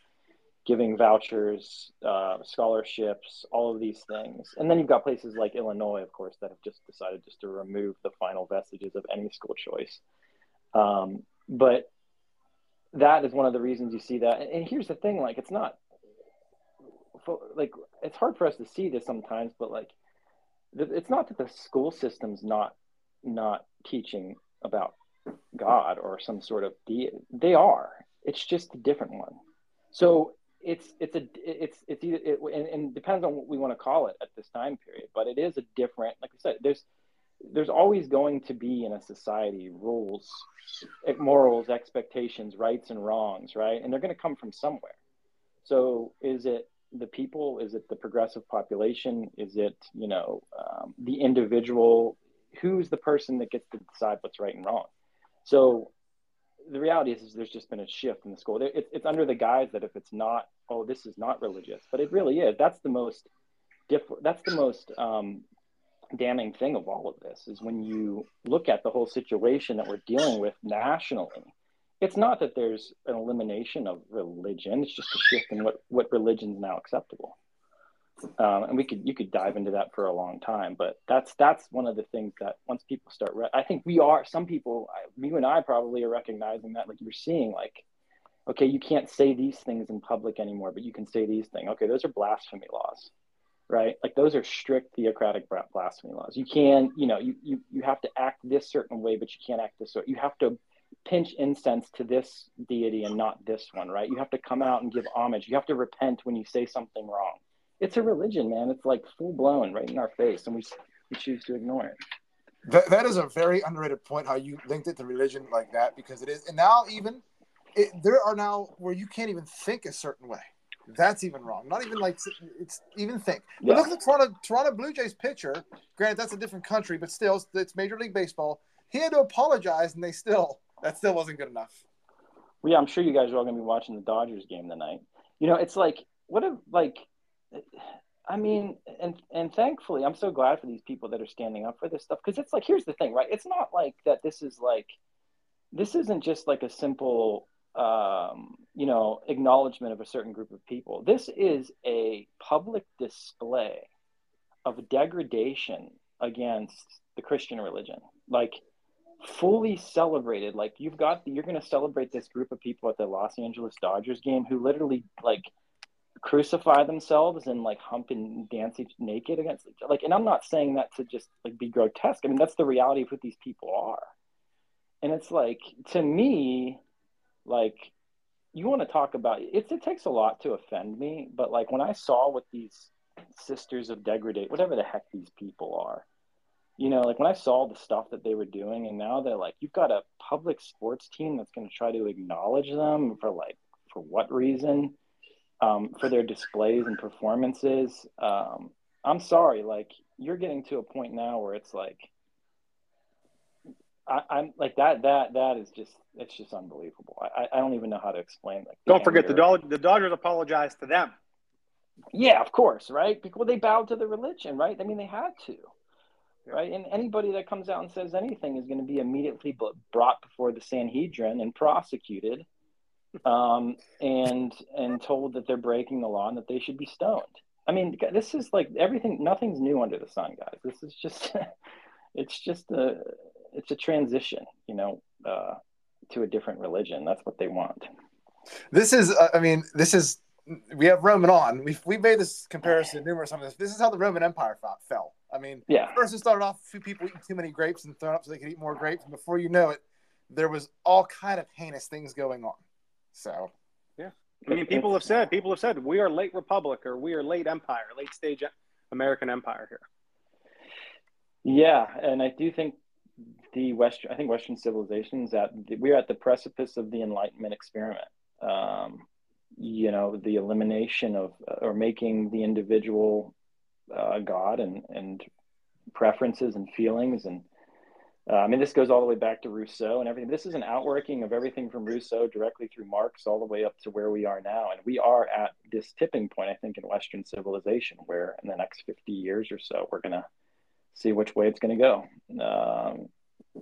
giving vouchers, uh, scholarships, all of these things. And then you've got places like Illinois, of course, that have just decided just to remove the final vestiges of any school choice. Um, but that is one of the reasons you see that. And, here's the thing: like, it's not like it's hard for us to see this sometimes, but like, it's not that the school system's not not teaching about God or some sort of deity. They are. It's just a different one. So it's it's a it's it's either it, and, and depends on what we want to call it at this time period but it is a different like i said there's there's always going to be in a society rules morals expectations rights and wrongs right? And they're going to come from somewhere. So is it the people? Is it the progressive population? Is it you know um, the individual? Who's the person that gets to decide what's right and wrong? So the reality is, is there's just been a shift in the school. It, it's under the guise that if it's not, oh, this is not religious, but it really is. That's the most different. That's the most um, damning thing of all of this is when you look at the whole situation that we're dealing with nationally. It's not that there's an elimination of religion; it's just a shift in what what religion is now acceptable um, and we could you could dive into that for a long time but that's that's one of the things that once people start re- i think we are some people I, you and i probably are recognizing that like you're seeing like okay you can't say these things in public anymore but you can say these things. Okay those are blasphemy laws right? Like those are strict theocratic blasphemy laws. You can you know you you, you have to act this certain way but you can't act this way you have to pinch incense to this deity and not this one right? You have to come out and give homage. You have to repent when you say something wrong it's a religion, man. It's like full blown right in our face, and we we choose to ignore it. That, that is a very underrated point. How you linked it to religion like that, because it is, and now even it, there are now where you can't even think a certain way. That's even wrong. Not even like it's even think. Yeah. But look at the Toronto Toronto Blue Jays pitcher. Granted, that's a different country, but still, it's Major League Baseball. He had to apologize, and they still that still wasn't good enough. Well, yeah, I'm sure you guys are all going to be watching the Dodgers game tonight. You know, it's like what if like I mean, and and thankfully, I'm so glad for these people that are standing up for this stuff because it's like here's the thing, right? It's not like that. This is like this isn't just like a simple, um, you know, acknowledgement of a certain group of people. This is a public display of degradation against the Christian religion, like fully celebrated. Like you've got, you're going to celebrate this group of people at the Los Angeles Dodgers game who literally like crucify themselves and like hump and dance each naked against each other. Like, and I'm not saying that to just like be grotesque. I mean, that's the reality of who these people are. And it's like, to me, like, you want to talk about it, it takes a lot to offend me, but like when I saw what these sisters of degradate, whatever the heck these people are, you know, like when I saw the stuff that they were doing, and now they're like, you've got a public sports team that's going to try to acknowledge them for like, for what reason? Um, for their displays and performances. Um, I'm sorry, like you're getting to a point now where it's like I, am like that. That that is just it's just unbelievable. I, I don't even know how to explain. Like, don't forget the Dodgers. The Dodgers apologized to them. Yeah, of course, right? Because they bowed to the religion, right? I mean, they had to. right? And anybody that comes out and says anything is going to be immediately brought before the Sanhedrin and prosecuted, um, and and told that they're breaking the law and that they should be stoned. I mean, this is like everything. Nothing's new under the sun, guys. This is just, it's just a, it's a transition, you know, uh, to a different religion. That's what they want. This is, uh, I mean, this is. We have Roman on. We've we made this comparison numerous times. This is how the Roman Empire fell. I mean, yeah. First, it started off a few people eating too many grapes and throwing up so they could eat more grapes, and before you know it, there was all kind of heinous things going on. So yeah. I mean, people have said people have said we are late republic or we are late empire, late stage American empire here. Yeah, and I do think the Western, I think Western civilization civilizations that we're at the precipice of the Enlightenment experiment. Um, you know, the elimination of or making the individual uh, God and and preferences and feelings and uh, I mean, this goes all the way back to Rousseau and everything. This is an outworking of everything from Rousseau directly through Marx all the way up to where we are now. And we are at this tipping point, I think, in Western civilization, where in the next 50 years or so, we're going to see which way it's going to go. Um,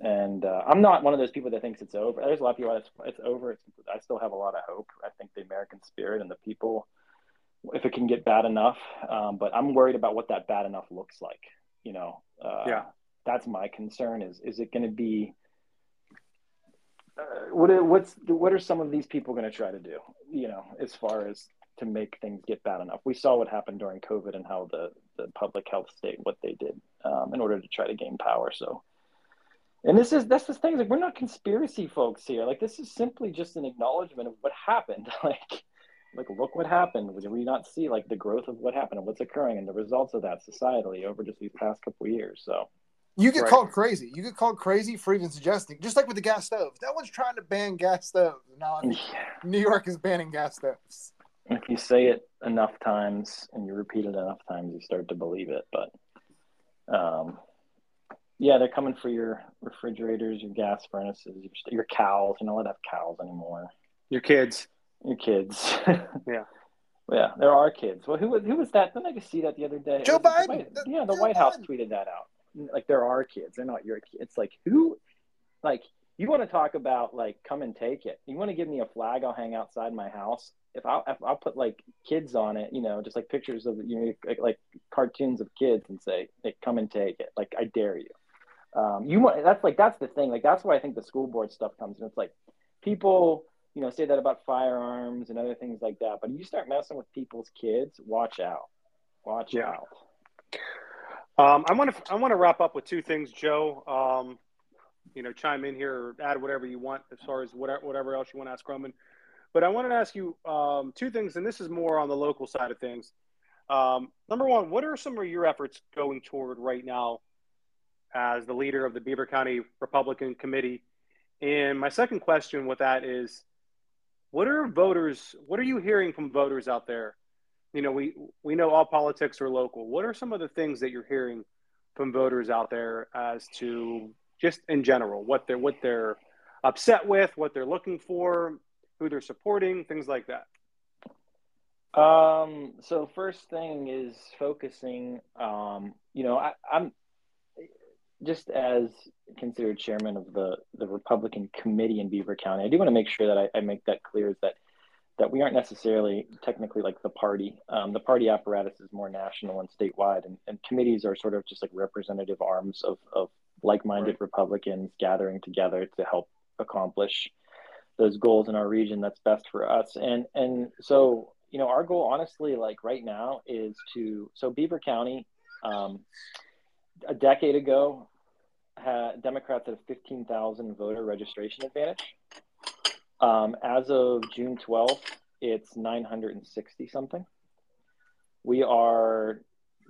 and uh, I'm not one of those people that thinks it's over. There's a lot of people it's, it's over. It's, I still have a lot of hope. I think the American spirit and the people, if it can get bad enough, um, but I'm worried about what that bad enough looks like. You know, uh, yeah that's my concern is is it going to be uh, what what's what are some of these people going to try to do you know as far as to make things get bad enough? We saw what happened during covid and how the the public health state what they did um, in order to try to gain power. So and this is this is things like we're not conspiracy folks here. Like this is simply just an acknowledgement of what happened. Like like look what happened. Did we not see like the growth of what happened and what's occurring and the results of that societally over just these past couple years. So you get right. called crazy. You get called crazy for even suggesting, just like with the gas stove. That one's trying to ban gas stoves. Now yeah. New York is banning gas stoves. If you say it enough times and you repeat it enough times, you start to believe it. But, um, yeah, they're coming for your refrigerators, your gas furnaces, your, your cows. You don't have cows anymore. Your kids. Your kids. yeah. Yeah, there are kids. Well, who was who was that? Didn't I just see that the other day? Joe Biden. The yeah, the Joe White Biden. House tweeted that out like there are kids they're not your kids it's like who like you want to talk about like come and take it. You want to give me a flag i'll hang outside my house. If i'll if i'll put like kids on it you know just like pictures of you know like, like cartoons of kids and say hey, come and take it like i dare you. Um, you want that's like that's the thing like that's why i think the school board stuff comes and it's like people you know say that about firearms and other things like that but if you start messing with people's kids watch out. Watch yeah. out um, I want to I want to wrap up with two things, Joe. Um, you know, chime in here or add whatever you want as far as whatever whatever else you want to ask Roman. But I wanted to ask you um, two things, and this is more on the local side of things. Um, number one, what are some of your efforts going toward right now as the leader of the Beaver County Republican Committee? And my second question with that is, what are voters? What are you hearing from voters out there you know, we we know all politics are local. What are some of the things that you're hearing from voters out there as to just in general what they're what they're upset with, what they're looking for, who they're supporting, things like that? Um, so first thing is focusing. Um, you know, I, I'm just as considered chairman of the the Republican committee in Beaver County. I do want to make sure that I, I make that clear is that that we aren't necessarily technically like the party. Um, the party apparatus is more national and statewide, and, and, committees are sort of just like representative arms of, of like-minded right. Republicans gathering together to help accomplish those goals in our region that's best for us. And and so you know our goal, honestly, like right now, is to so Beaver County. Um, a decade ago, had, Democrats had a 15,000 voter registration advantage. Um, as of June 12th, it's 960 something. We are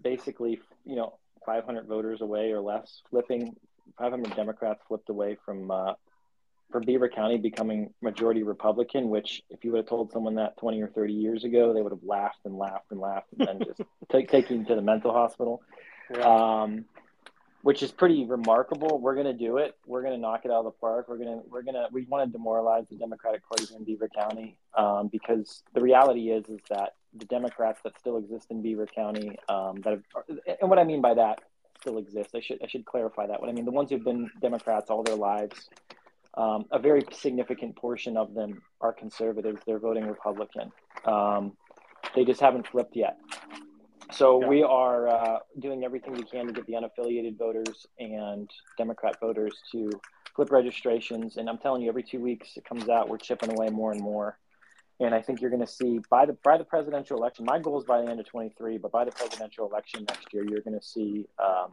basically, you know, 500 voters away or less, flipping 500 Democrats flipped away from uh, from Beaver County becoming majority Republican. Which, if you would have told someone that 20 or 30 years ago, they would have laughed and laughed and laughed and then just take taking to the mental hospital. Yeah. Um, which is pretty remarkable. We're going to do it. We're going to knock it out of the park. We're going to, we're going to, we want to demoralize the Democratic Party here in Beaver County um, because the reality is, is that the Democrats that still exist in Beaver County, um, that have, and what I mean by that, still exist. I should I should clarify that. What I mean, the ones who've been Democrats all their lives, um, a very significant portion of them are conservatives. They're voting Republican. Um, they just haven't flipped yet. So yeah. we are uh, doing everything we can to get the unaffiliated voters and Democrat voters to flip registrations. And I'm telling you, every two weeks it comes out, we're chipping away more and more. And I think you're going to see by the by the presidential election. My goal is by the end of 23, but by the presidential election next year, you're going to see um,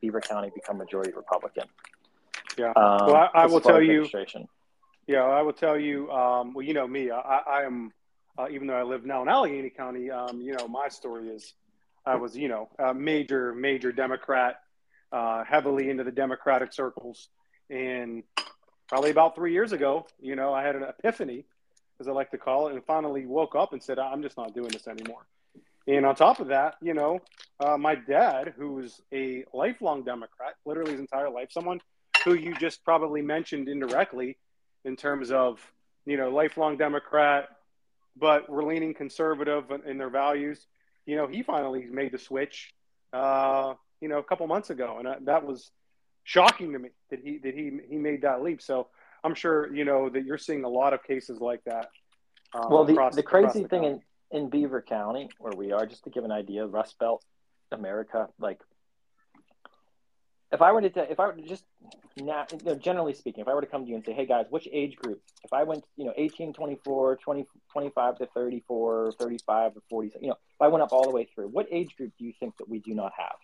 Beaver County become majority Republican. Yeah. Um, well, I, I will tell you. Yeah, I will tell you. Um, well, you know me. I, I am, uh, even though I live now in Allegheny County. Um, you know, my story is, I was, you know, a major, major Democrat, uh, heavily into the Democratic circles, and probably about three years ago, you know, I had an epiphany as I like to call it, and finally woke up and said, I'm just not doing this anymore. And on top of that, you know, uh, my dad, who's a lifelong Democrat, literally his entire life, someone who you just probably mentioned indirectly in terms of, you know, lifelong Democrat, but we're leaning conservative in their values. You know, he finally made the switch, uh, you know, a couple months ago, and that was shocking to me that he that he he made that leap. So I'm sure you know that you're seeing a lot of cases like that. Um, well, the, across, the crazy the thing in, in Beaver County, where we are, just to give an idea, Rust Belt, America, like if I were to, if I were to just, now, you know, generally speaking, if I were to come to you and say, hey guys, which age group, if I went, you know, 18, 24, 20, 25 to 34, 35 to 40, you know, if I went up all the way through, what age group do you think that we do not have?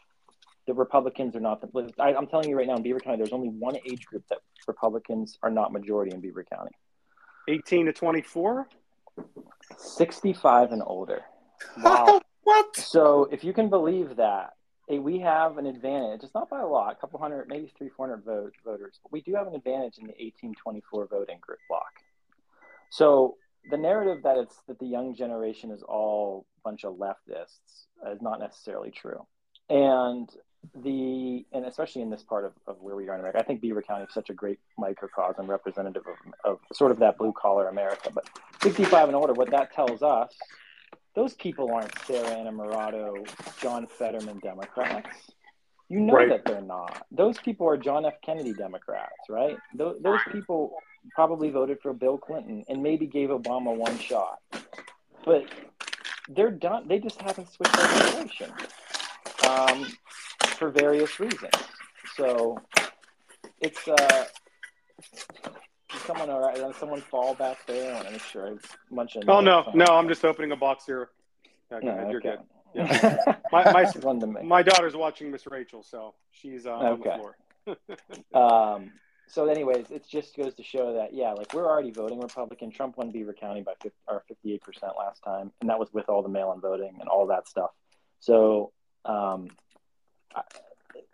the Republicans are not the. I, am telling you right now, in Beaver County, there's only one age group that Republicans are not majority in Beaver County. 18 to 24. 65 and older. Wow. what? So if you can believe that, we have an advantage. It's not by a lot, a couple hundred, maybe three, four hundred vote, voters, but we do have an advantage in the 18-24 voting group block. So the narrative that it's that the young generation is all a bunch of leftists is not necessarily true. And the and especially in this part of, of where we are in America, I think Beaver County is such a great microcosm representative of, of sort of that blue collar America. But 65 and older, what that tells us, those people aren't Sara Innamorato, John Fetterman Democrats. You know right. that they're not. Those people are John F. Kennedy Democrats, right? Those, those people probably voted for Bill Clinton and maybe gave Obama one shot. But they're done. They just haven't switched their. Um, for various reasons. So it's uh, someone all right? Someone fall back there. I want to make sure I munch Oh no, no, I'm just opening a box here. Yeah, no, okay. You're good. Yeah. my my, my daughter's watching Miss Rachel, so she's uh, on the floor. um. So, anyways, it just goes to show that yeah, like we're already voting Republican. Trump won Beaver County by 50, or 58 percent last time, and that was with all the mail-in voting and all that stuff. So, um,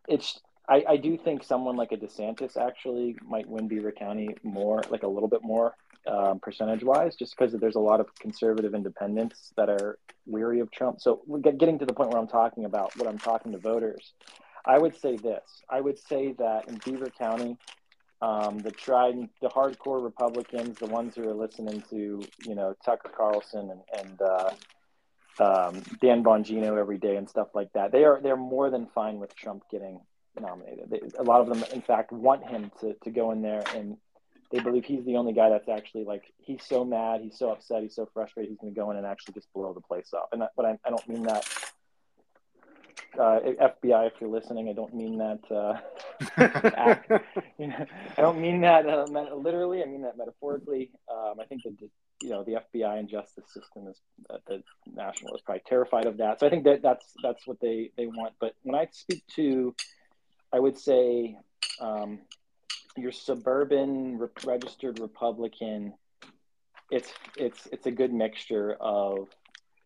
it's I, I do think someone like a DeSantis actually might win Beaver County more, like a little bit more um, percentage wise, just because there's a lot of conservative independents that are weary of Trump. So getting to the point where I'm talking about what I'm talking to voters, I would say this. I would say that in Beaver County, um, the tried, the hardcore Republicans, the ones who are listening to, you know, Tucker Carlson and, and uh, um, Dan Bongino every day and stuff like that. They are they're more than fine with Trump getting nominated. They, a lot of them, in fact, want him to to go in there, and they believe he's the only guy that's actually like he's so mad, he's so upset, he's so frustrated, he's going to go in and actually just blow the place up. And that, but I, I don't mean that. Uh, FBI, if you're listening, I don't mean that. Uh, act, you know, I don't mean that uh, literally. I mean that metaphorically. Um, I think that you know the FBI and justice system is uh, the national is probably terrified of that. So I think that that's that's what they they want. But when I speak to, I would say um, your suburban re- registered Republican, it's it's it's a good mixture of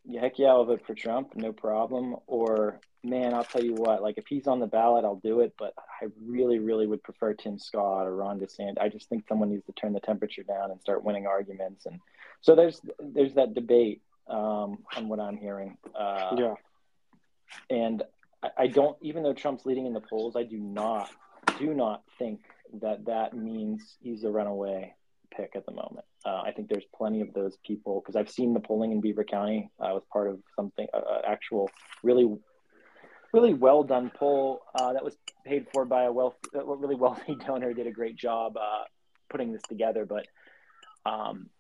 yeah heck yeah, I'll vote for Trump, no problem, or man, I'll tell you what, like if he's on the ballot, I'll do it. But I really, really would prefer Tim Scott or Ron DeSantis. I just think someone needs to turn the temperature down and start winning arguments. And so there's there's that debate um, on what I'm hearing. Uh, yeah. And I, I don't, even though Trump's leading in the polls, I do not do not think that that means he's a runaway pick at the moment. Uh, I think there's plenty of those people because I've seen the polling in Beaver County. I was part of something, uh, actual really really well done poll uh, that was paid for by a wealth, a really wealthy donor. Did a great job uh, putting this together, but um,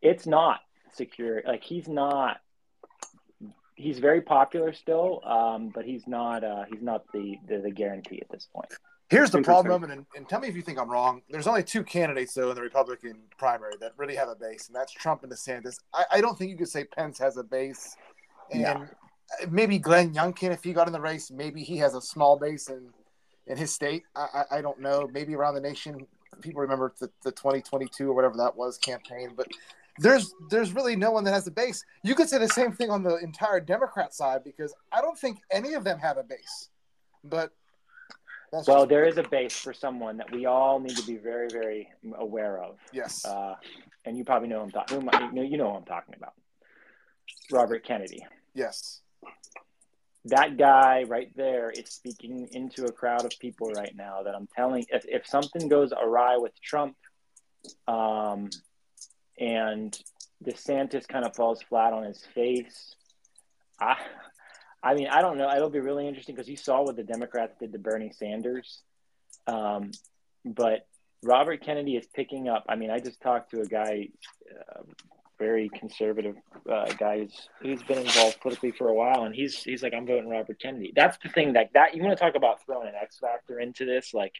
it's not secure. Like he's not. He's very popular still, um, but he's not. Uh, he's not the, the the guarantee at this point. Here's the problem, and, and tell me if you think I'm wrong. There's only two candidates, though, in the Republican primary that really have a base, and that's Trump and DeSantis. I, I don't think you could say Pence has a base. And no. maybe Glenn Youngkin, if he got in the race, maybe he has a small base in, in his state. I, I, I don't know. Maybe around the nation, people remember the, the 2022 or whatever that was campaign. But there's there's really no one that has a base. You could say the same thing on the entire Democrat side because I don't think any of them have a base. But that's well, there is a base for someone that we all need to be very, very aware of. Yes. Uh, and you probably know I'm talking. You know who I'm talking about. Robert Kennedy. Yes. That guy right there is speaking into a crowd of people right now. That I'm telling, if if something goes awry with Trump, um, and DeSantis kind of falls flat on his face, I I mean, I don't know. It'll be really interesting because you saw what the Democrats did to Bernie Sanders. Um, but Robert Kennedy is picking up. I mean, I just talked to a guy, uh, very conservative uh, guy who's, who's been involved politically for a while, and he's he's like, I'm voting Robert Kennedy. That's the thing that that you want to talk about throwing an X factor into this, like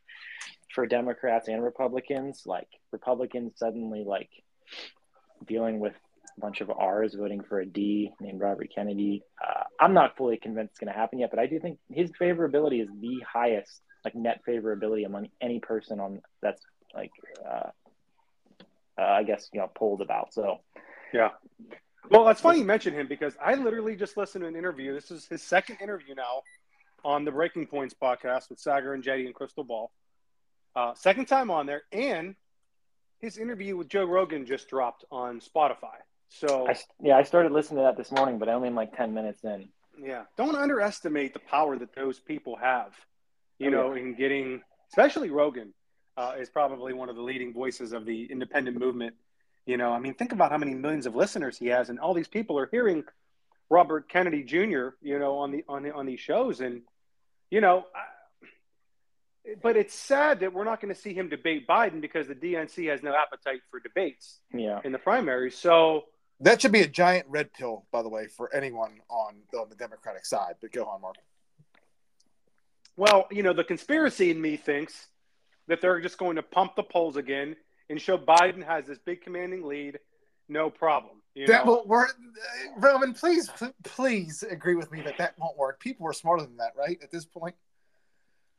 for Democrats and Republicans, like Republicans suddenly like dealing with a bunch of R's voting for a D named Robert Kennedy. Uh, I'm not fully convinced it's going to happen yet, but I do think his favorability is the highest, like net favorability among any person on that's like, uh, uh, I guess you know, polled about. So, yeah. Well, it's funny you mention him because I literally just listened to an interview. This is his second interview now on the Breaking Points podcast with Saagar and Enjeti and Krystal Ball. Uh, second time on there, and his interview with Joe Rogan just dropped on Spotify. So I, yeah, I started listening to that this morning, but I only in like ten minutes in. Yeah, don't underestimate the power that those people have. You oh, know, yeah. in getting, especially Rogan, uh, is probably one of the leading voices of the independent movement. You know, I mean, think about how many millions of listeners he has, and all these people are hearing Robert Kennedy Jr. You know, on the on the, on these shows, and you know, I, but it's sad that we're not going to see him debate Biden because the DNC has no appetite for debates. Yeah. in the primary. So that should be a giant red pill, by the way, for anyone on the, on the Democratic side. But go on, Mark. Well, you know, the conspiracy in me thinks that they're just going to pump the polls again and show Biden has this big commanding lead, no problem. You that won't work. Roman, please, please agree with me that that won't work. People are smarter than that, right? At this point.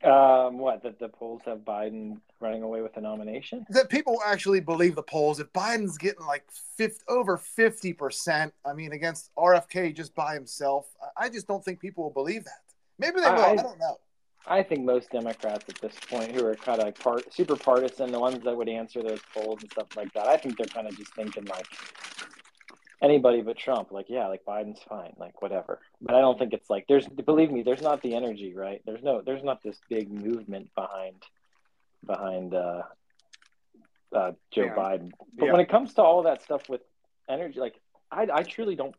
Um, what that the polls have Biden running away with the nomination? That people actually believe the polls. If Biden's getting like 50, over fifty percent, I mean, against RFK just by himself, I just don't think people will believe that. Maybe they will. I, I don't know. I think most Democrats at this point, who are kind of like part, super partisan, the ones that would answer those polls and stuff like that, I think they're kind of just thinking like, anybody but Trump. Like, yeah, like Biden's fine, like whatever. But I don't think it's like there's believe me, there's not the energy, right? There's no there's not this big movement behind behind uh, uh, Joe yeah. Biden. But yeah. when it comes to all that stuff with energy, like I I truly don't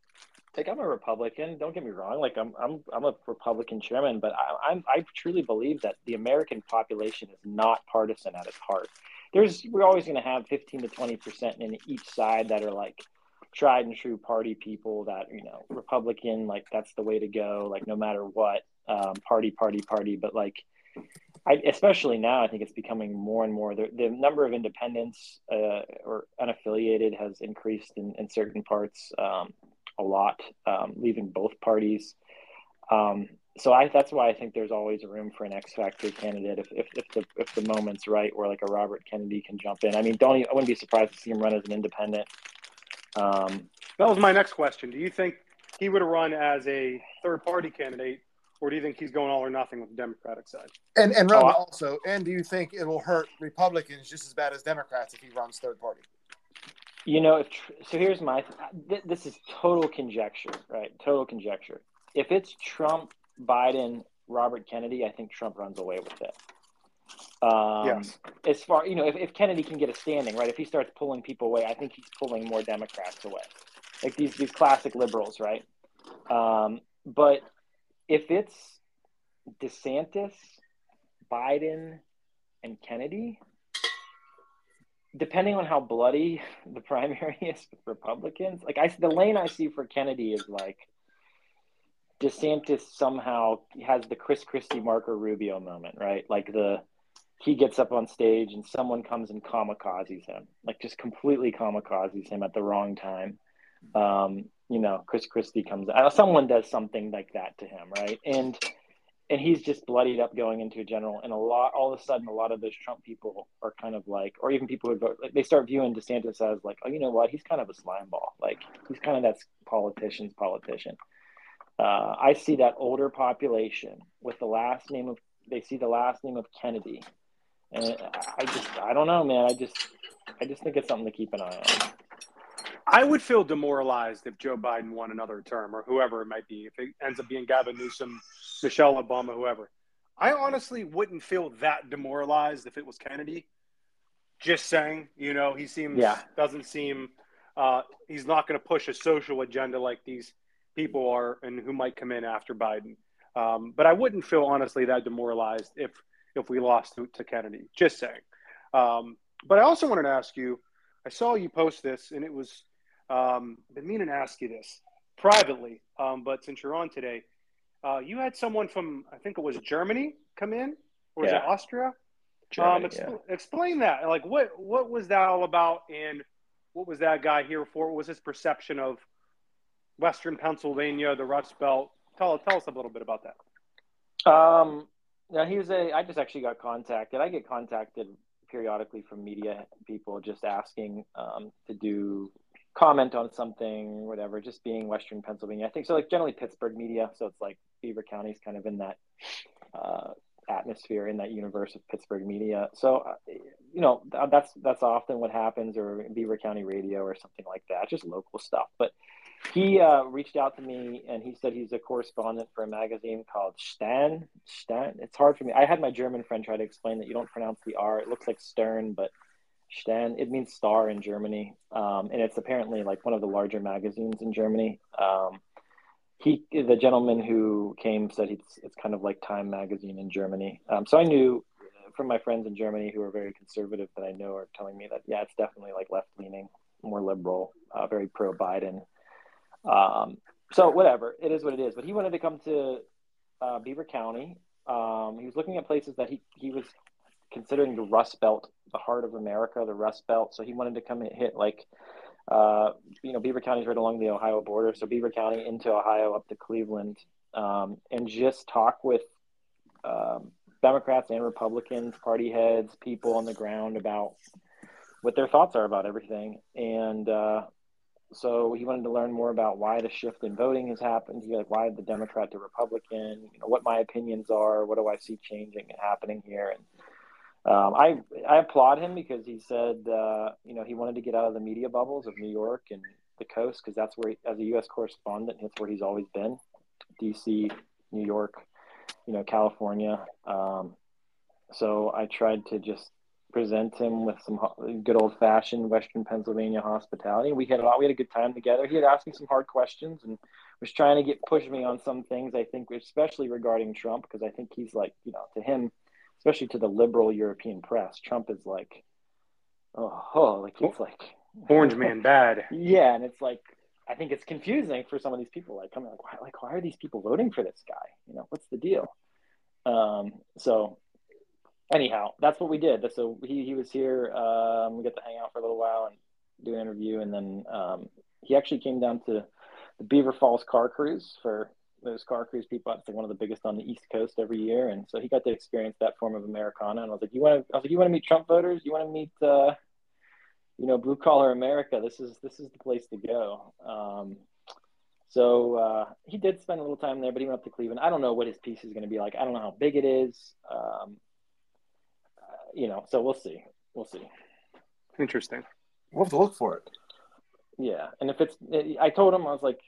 like I'm a Republican. Don't get me wrong. Like I'm I'm I'm a Republican chairman, but I, I'm I truly believe that the American population is not partisan at its heart. There's we're always going to have 15 to 20 percent in each side that are like tried and true party people that you know republican like that's the way to go like no matter what um, party party party but like I, especially now i think it's becoming more and more the, the number of independents uh, or unaffiliated has increased in, in certain parts um, a lot um, leaving both parties um, so I, that's why I think there's always room for an X factor candidate if, if, if, the if the moment's right, where like a Robert Kennedy can jump in. I mean, don't I wouldn't be surprised to see him run as an independent. Um, that was my next question. Do you think he would have run as a third party candidate, or do you think he's going all or nothing with the Democratic side? And and Roman oh, also, and do you think it will hurt Republicans just as bad as Democrats if he runs third party? You know, if so, here's my. This is total conjecture, right? Total conjecture. If it's Trump, Biden, Robert Kennedy, I think Trump runs away with it. Um, yes. As far you know, if, if Kennedy can get a standing, right? If he starts pulling people away, I think he's pulling more Democrats away, like these these classic liberals, right? Um, but if it's DeSantis, Biden, and Kennedy, depending on how bloody the primary is with Republicans, like I the lane I see for Kennedy is like DeSantis somehow has the Chris Christie Marco Rubio moment, right? Like the he gets up on stage and someone comes and kamikazes him, like just completely kamikazes him at the wrong time. Um, you know, Chris Christie comes, uh, someone does something like that to him, right? And and he's just bloodied up going into a general. And a lot, all of a sudden, a lot of those Trump people are kind of like, or even people who vote, like, they start viewing DeSantis as like, oh, you know what? He's kind of a slime ball. Like he's kind of that politician's politician. Uh, I see that older population with the last name of, they see the last name of Kennedy. And I just, I don't know, man. I just, I just think it's something to keep an eye on. I would feel demoralized if Joe Biden won another term or whoever it might be. If it ends up being Gavin Newsom, Michelle Obama, whoever. I honestly wouldn't feel that demoralized if it was Kennedy. Just saying, you know, he seems yeah. doesn't seem uh, he's not going to push a social agenda like these people are and who might come in after Biden. Um, but I wouldn't feel honestly that demoralized if if we lost to, to Kennedy. Just saying. Um, but I also wanted to ask you. I saw you post this, and it was um, been meaning to ask you this privately, um, but since you're on today, uh, you had someone from I think it was Germany come in, or yeah. was it Austria? Germany, um, yeah. Explain that. Like, what what was that all about, and what was that guy here for? What was his perception of Western Pennsylvania, the Rust Belt? Tell tell us a little bit about that. Um, yeah, he was a. I just actually got contacted. I get contacted periodically from media people just asking um, to do comment on something, whatever, just being Western Pennsylvania. I think so, like generally Pittsburgh media. So it's like Beaver County is kind of in that uh, atmosphere, in that universe of Pittsburgh media. So, uh, you know, that's that's often what happens, or Beaver County radio or something like that, just local stuff. But he uh, reached out to me and he said he's a correspondent for a magazine called Stan. Stan. It's hard for me. I had my German friend try to explain that you don't pronounce the R. It looks like Stern, but Stern. It means star in Germany, um, and it's apparently like one of the larger magazines in Germany. Um, he, the gentleman who came, said it's it's kind of like Time magazine in Germany. Um, so I knew from my friends in Germany who are very conservative that I know are telling me that yeah, it's definitely like left leaning, more liberal, uh, very pro Biden. Um, so whatever, it is what it is. But he wanted to come to uh, Beaver County. Um, he was looking at places that he he was considering the Rust Belt the heart of America, the Rust Belt. So he wanted to come and hit like, uh, you know, Beaver County is right along the Ohio border. So Beaver County into Ohio up to Cleveland, um, and just talk with um, Democrats and Republicans, party heads, people on the ground about what their thoughts are about everything. And uh, so he wanted to learn more about why the shift in voting has happened. He like, why the Democrat to Republican? You know, what my opinions are. What do I see changing and happening here? And um, I I applaud him because he said uh, you know he wanted to get out of the media bubbles of New York and the coast because that's where he, as a U.S. correspondent that's where he's always been, D.C., New York, you know California. Um, so I tried to just present him with some good old fashioned Western Pennsylvania hospitality. We had a lot, we had a good time together. He had asked me some hard questions and was trying to get push me on some things. I think, especially regarding Trump, because I think he's like you know to him especially to the liberal European press, Trump is like, oh, oh like he's like orange man bad. yeah, and it's like I think it's confusing for some of these people. Like, I'm like, why, like, why are these people voting for this guy? You know, what's the deal? Um, so anyhow, that's what we did. So he he was here. Um, we got to hang out for a little while and do an interview, and then um, he actually came down to the Beaver Falls car cruise for those car cruise people. It's like one of the biggest on the East Coast every year, and so he got to experience that form of Americana. And I was like, you want to? I was like, you want to meet Trump voters? You want to meet, uh, you know, blue collar America? This is this is the place to go. Um, so uh, he did spend a little time there, but he went up to Cleveland. I don't know what his piece is going to be like. I don't know how big it is. Um, you know, so we'll see. We'll see. Interesting. We'll have to look for it. Yeah, and if it's, I told him I was like,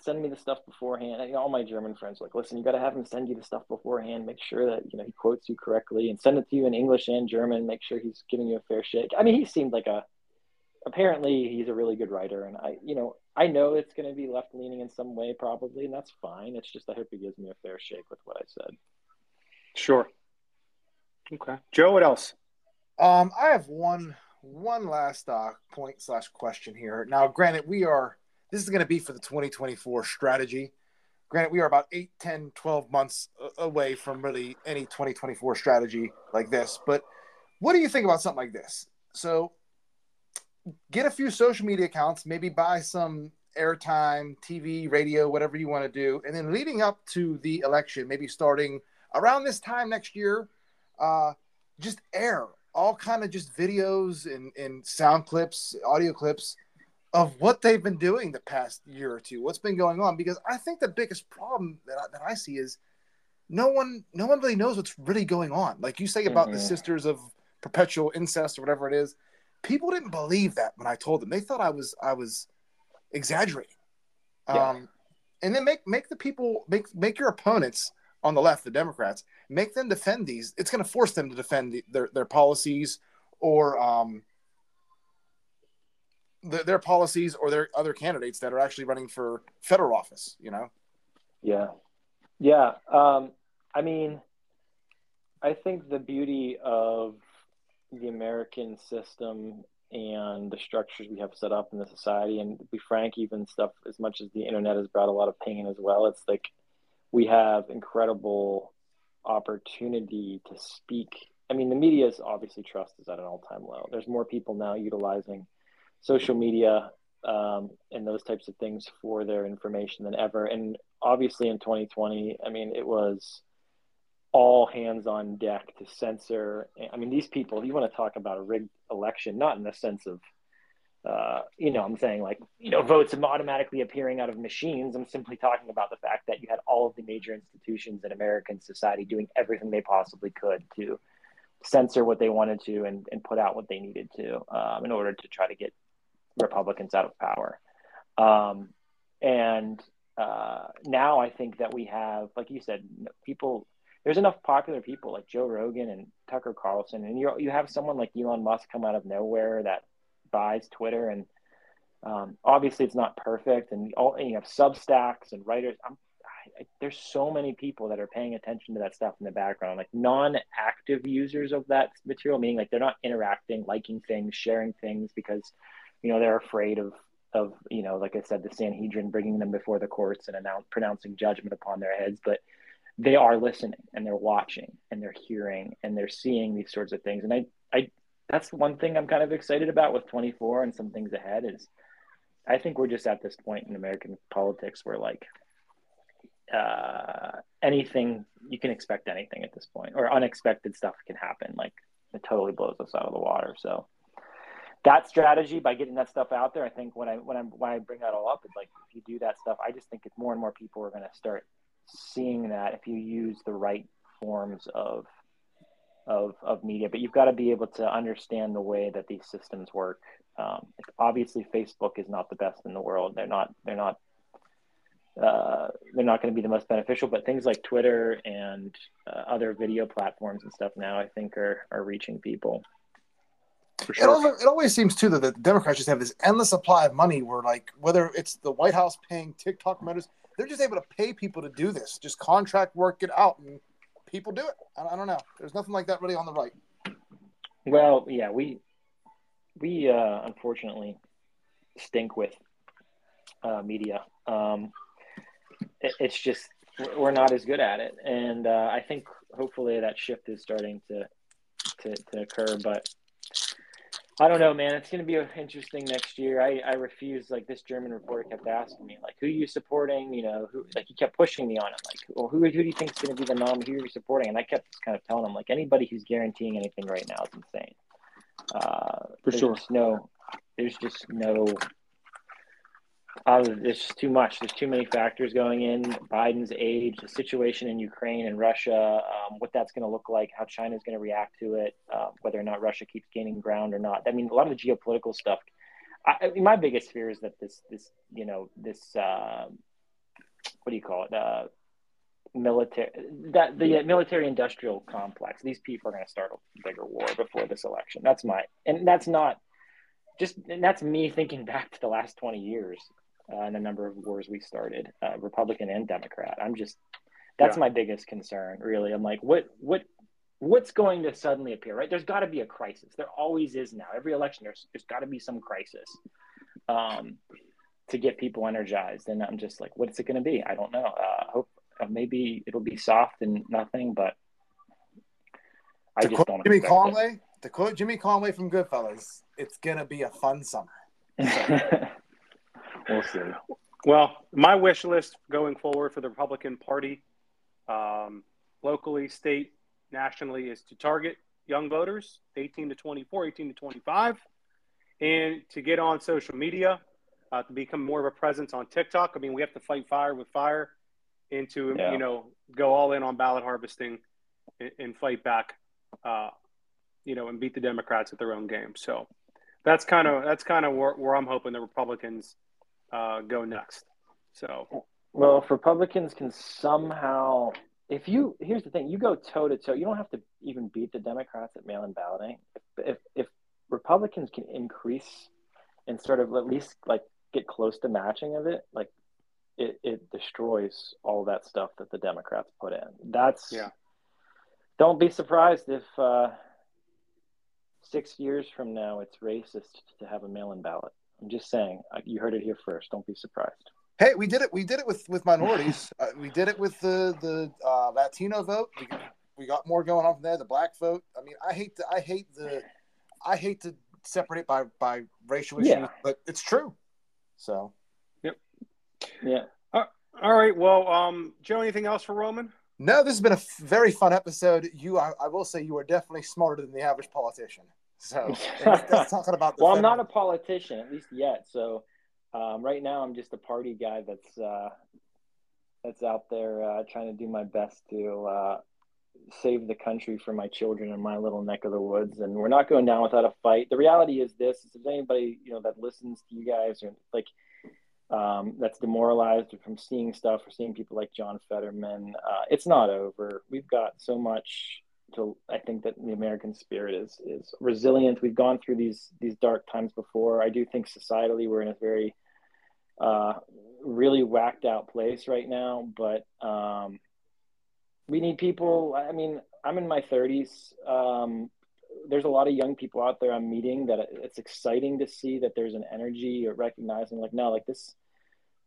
send me the stuff beforehand. You know, all my German friends like, listen, you got to have him send you the stuff beforehand. Make sure that you know he quotes you correctly and send it to you in English and German. Make sure he's giving you a fair shake. I mean, he seemed like a. Apparently, he's a really good writer, and I, you know, I know it's going to be left leaning in some way, probably, and that's fine. It's just I hope he gives me a fair shake with what I said. Sure. Okay, Joe. What else? Um, I have one one last uh, point slash question here. Now, granted, we are this is going to be for the 2024 strategy. Granted, we are about 8, 10, 12 months away from really any 2024 strategy like this. But what do you think about something like this? So, get a few social media accounts, maybe buy some airtime, TV, radio, whatever you want to do, and then leading up to the election, maybe starting around this time next year, uh, just air all kind of just videos and, and sound clips, audio clips of what they've been doing the past year or two, what's been going on. Because I think the biggest problem that I, that I see is no one no one really knows what's really going on. Like you say about mm-hmm. the sisters of perpetual incest or whatever it is, people didn't believe that when I told them. They thought I was I was exaggerating. Yeah. Um, and then make make the people make make your opponents on the left, the Democrats, make them defend these. It's going to force them to defend the, their their policies or um, the, their policies or their other candidates that are actually running for federal office. You know. Yeah, yeah. Um, I mean, I think the beauty of the American system and the structures we have set up in the society, and to be frank, even stuff as much as the internet has brought a lot of pain as well. It's like we have incredible opportunity to speak. I mean, the media's obviously trust is at an all time low. There's more people now utilizing social media um, and those types of things for their information than ever. And obviously, in 2020, I mean, it was all hands on deck to censor. I mean, these people, you want to talk about a rigged election, not in the sense of uh, you know, I'm saying like, you know, votes automatically appearing out of machines. I'm simply talking about the fact that you had all of the major institutions in American society doing everything they possibly could to censor what they wanted to and, and put out what they needed to um, in order to try to get Republicans out of power. Um, and uh, now I think that we have, like you said, people. There's enough popular people like Joe Rogan and Tucker Carlson, and you you have someone like Elon Musk come out of nowhere that buys Twitter, and um, obviously it's not perfect. And, all, and you have Substacks and writers. I, there's so many people that are paying attention to that stuff in the background, like non-active users of that material, meaning like they're not interacting, liking things, sharing things because you know they're afraid of of you know like i said the sanhedrin bringing them before the courts and announce, pronouncing judgment upon their heads but they are listening and they're watching and they're hearing and they're seeing these sorts of things and i i that's one thing I'm kind of excited about with 24 and some things ahead is I think we're just at this point in American politics where like uh, anything you can expect anything at this point or unexpected stuff can happen. Like it totally blows us out of the water. So that strategy by getting that stuff out there, I think when I when I when I bring that all up, it's like if you do that stuff, I just think it's more and more people are going to start seeing that if you use the right forms of of, of media, but you've got to be able to understand the way that these systems work. Um, obviously, Facebook is not the best in the world. They're not. They're not. Uh, they're not going to be the most beneficial, but things like Twitter and uh, other video platforms and stuff now, I think, are are reaching people. For sure. It, also, it always seems too that the Democrats just have this endless supply of money. Where like whether it's the White House paying TikTok members, they're just able to pay people to do this, just contract work it out and people do it. I, I don't know. There's nothing like that really on the right. Well, yeah, we we uh, unfortunately stink with uh, media. Um, it, it's just we're not as good at it, and uh, I think hopefully that shift is starting to to, to occur. But I don't know, man. It's going to be interesting next year. I, I refuse. Like this German reporter kept asking me, like, who are you supporting? You know, who? Like he kept pushing me on it. Like, well, who, who do you think is going to be the nom? Who are you supporting? And I kept just kind of telling him, like, anybody who's guaranteeing anything right now is insane. Uh, For sure. No, there's just no uh, there's just too much. There's too many factors going in. Biden's age, the situation in Ukraine and Russia, um, what that's going to look like, how China's going to react to it, uh, whether or not Russia keeps gaining ground or not. I mean, a lot of the geopolitical stuff. I, I mean, my biggest fear is that this, this, you know, this, uh, what do you call it? Uh, military that the military industrial complex. These people are going to start a bigger war before this election. That's my, and that's not just, and that's me thinking back to the last 20 years uh, and the number of wars we started, uh, Republican and Democrat. I'm just, That's yeah. my biggest concern, really. I'm like, what what what's going to suddenly appear? Right? There's got to be a crisis. There always is now. Every election, there's there's got to be some crisis. Um, to get people energized. And I'm just like, what's it going to be? I don't know. Uh, hope uh, maybe it'll be soft and nothing, but I to just don't. Jimmy Conway, it. to quote Jimmy Conway from Goodfellas, it's going to be a fun summer. we'll see. Well, my wish list going forward for the Republican Party, um, locally, state, nationally, is to target young voters, 18 to 24, 18 to 25, and to get on social media uh, to become more of a presence on TikTok. I mean, we have to fight fire with fire and to, yeah. you know, go all in on ballot harvesting and, and fight back, uh, you know, and beat the Democrats at their own game. So that's kind of that's kind of where, where, I'm hoping the Republicans uh, go next. So, well, if Republicans can somehow, if you here's the thing, you go toe to toe. You don't have to even beat the Democrats at mail-in balloting. If, if if Republicans can increase and sort of at least like get close to matching of it, like it, it destroys all that stuff that the Democrats put in. That's yeah. Don't be surprised if uh, six years from now it's racist to have a mail-in ballot. I'm just saying. You heard it here first. Don't be surprised. Hey, we did it. We did it with with minorities. uh, we did it with the the uh, Latino vote. We, we got more going on from there. The black vote. I mean, I hate the I hate the I hate to separate it by by racial issues, yeah. but it's true. So, yep, yeah. Uh, all right. Well, um, Joe, anything else for Roman? No, this has been a f- very fun episode. You, I, I, will say, you are definitely smarter than the average politician. So, talking about. well, I'm not a politician, at least yet. So, um, right now, I'm just a party guy that's uh, that's out there uh, trying to do my best to uh, save the country for my children in my little neck of the woods and we're not going down without a fight the reality is this is if anybody you know that listens to you guys or like um, that's demoralized from seeing stuff or seeing people like john fetterman uh, it's not over we've got so much to i think that the american spirit is is resilient we've gone through these these dark times before i do think societally we're in a very uh, really whacked out place right now but um, we need people. I mean, I'm in my 30s. Um, there's a lot of young people out there I'm meeting that it's exciting to see that there's an energy or recognizing like, no, like this,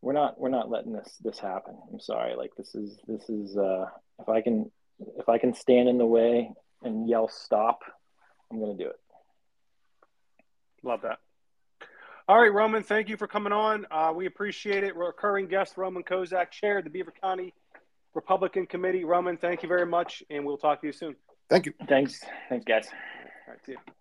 we're not, we're not letting this, this happen. I'm sorry. Like this is, this is, uh, if I can, if I can stand in the way and yell stop, I'm going to do it. Love that. All right, Roman, thank you for coming on. Uh, we appreciate it. Recurring guest Roman Kozak, chair of the Beaver County Republican Committee. Roman, thank you very much, and we'll talk to you soon. Thank you. Thanks. Thanks, guys. All right, see you.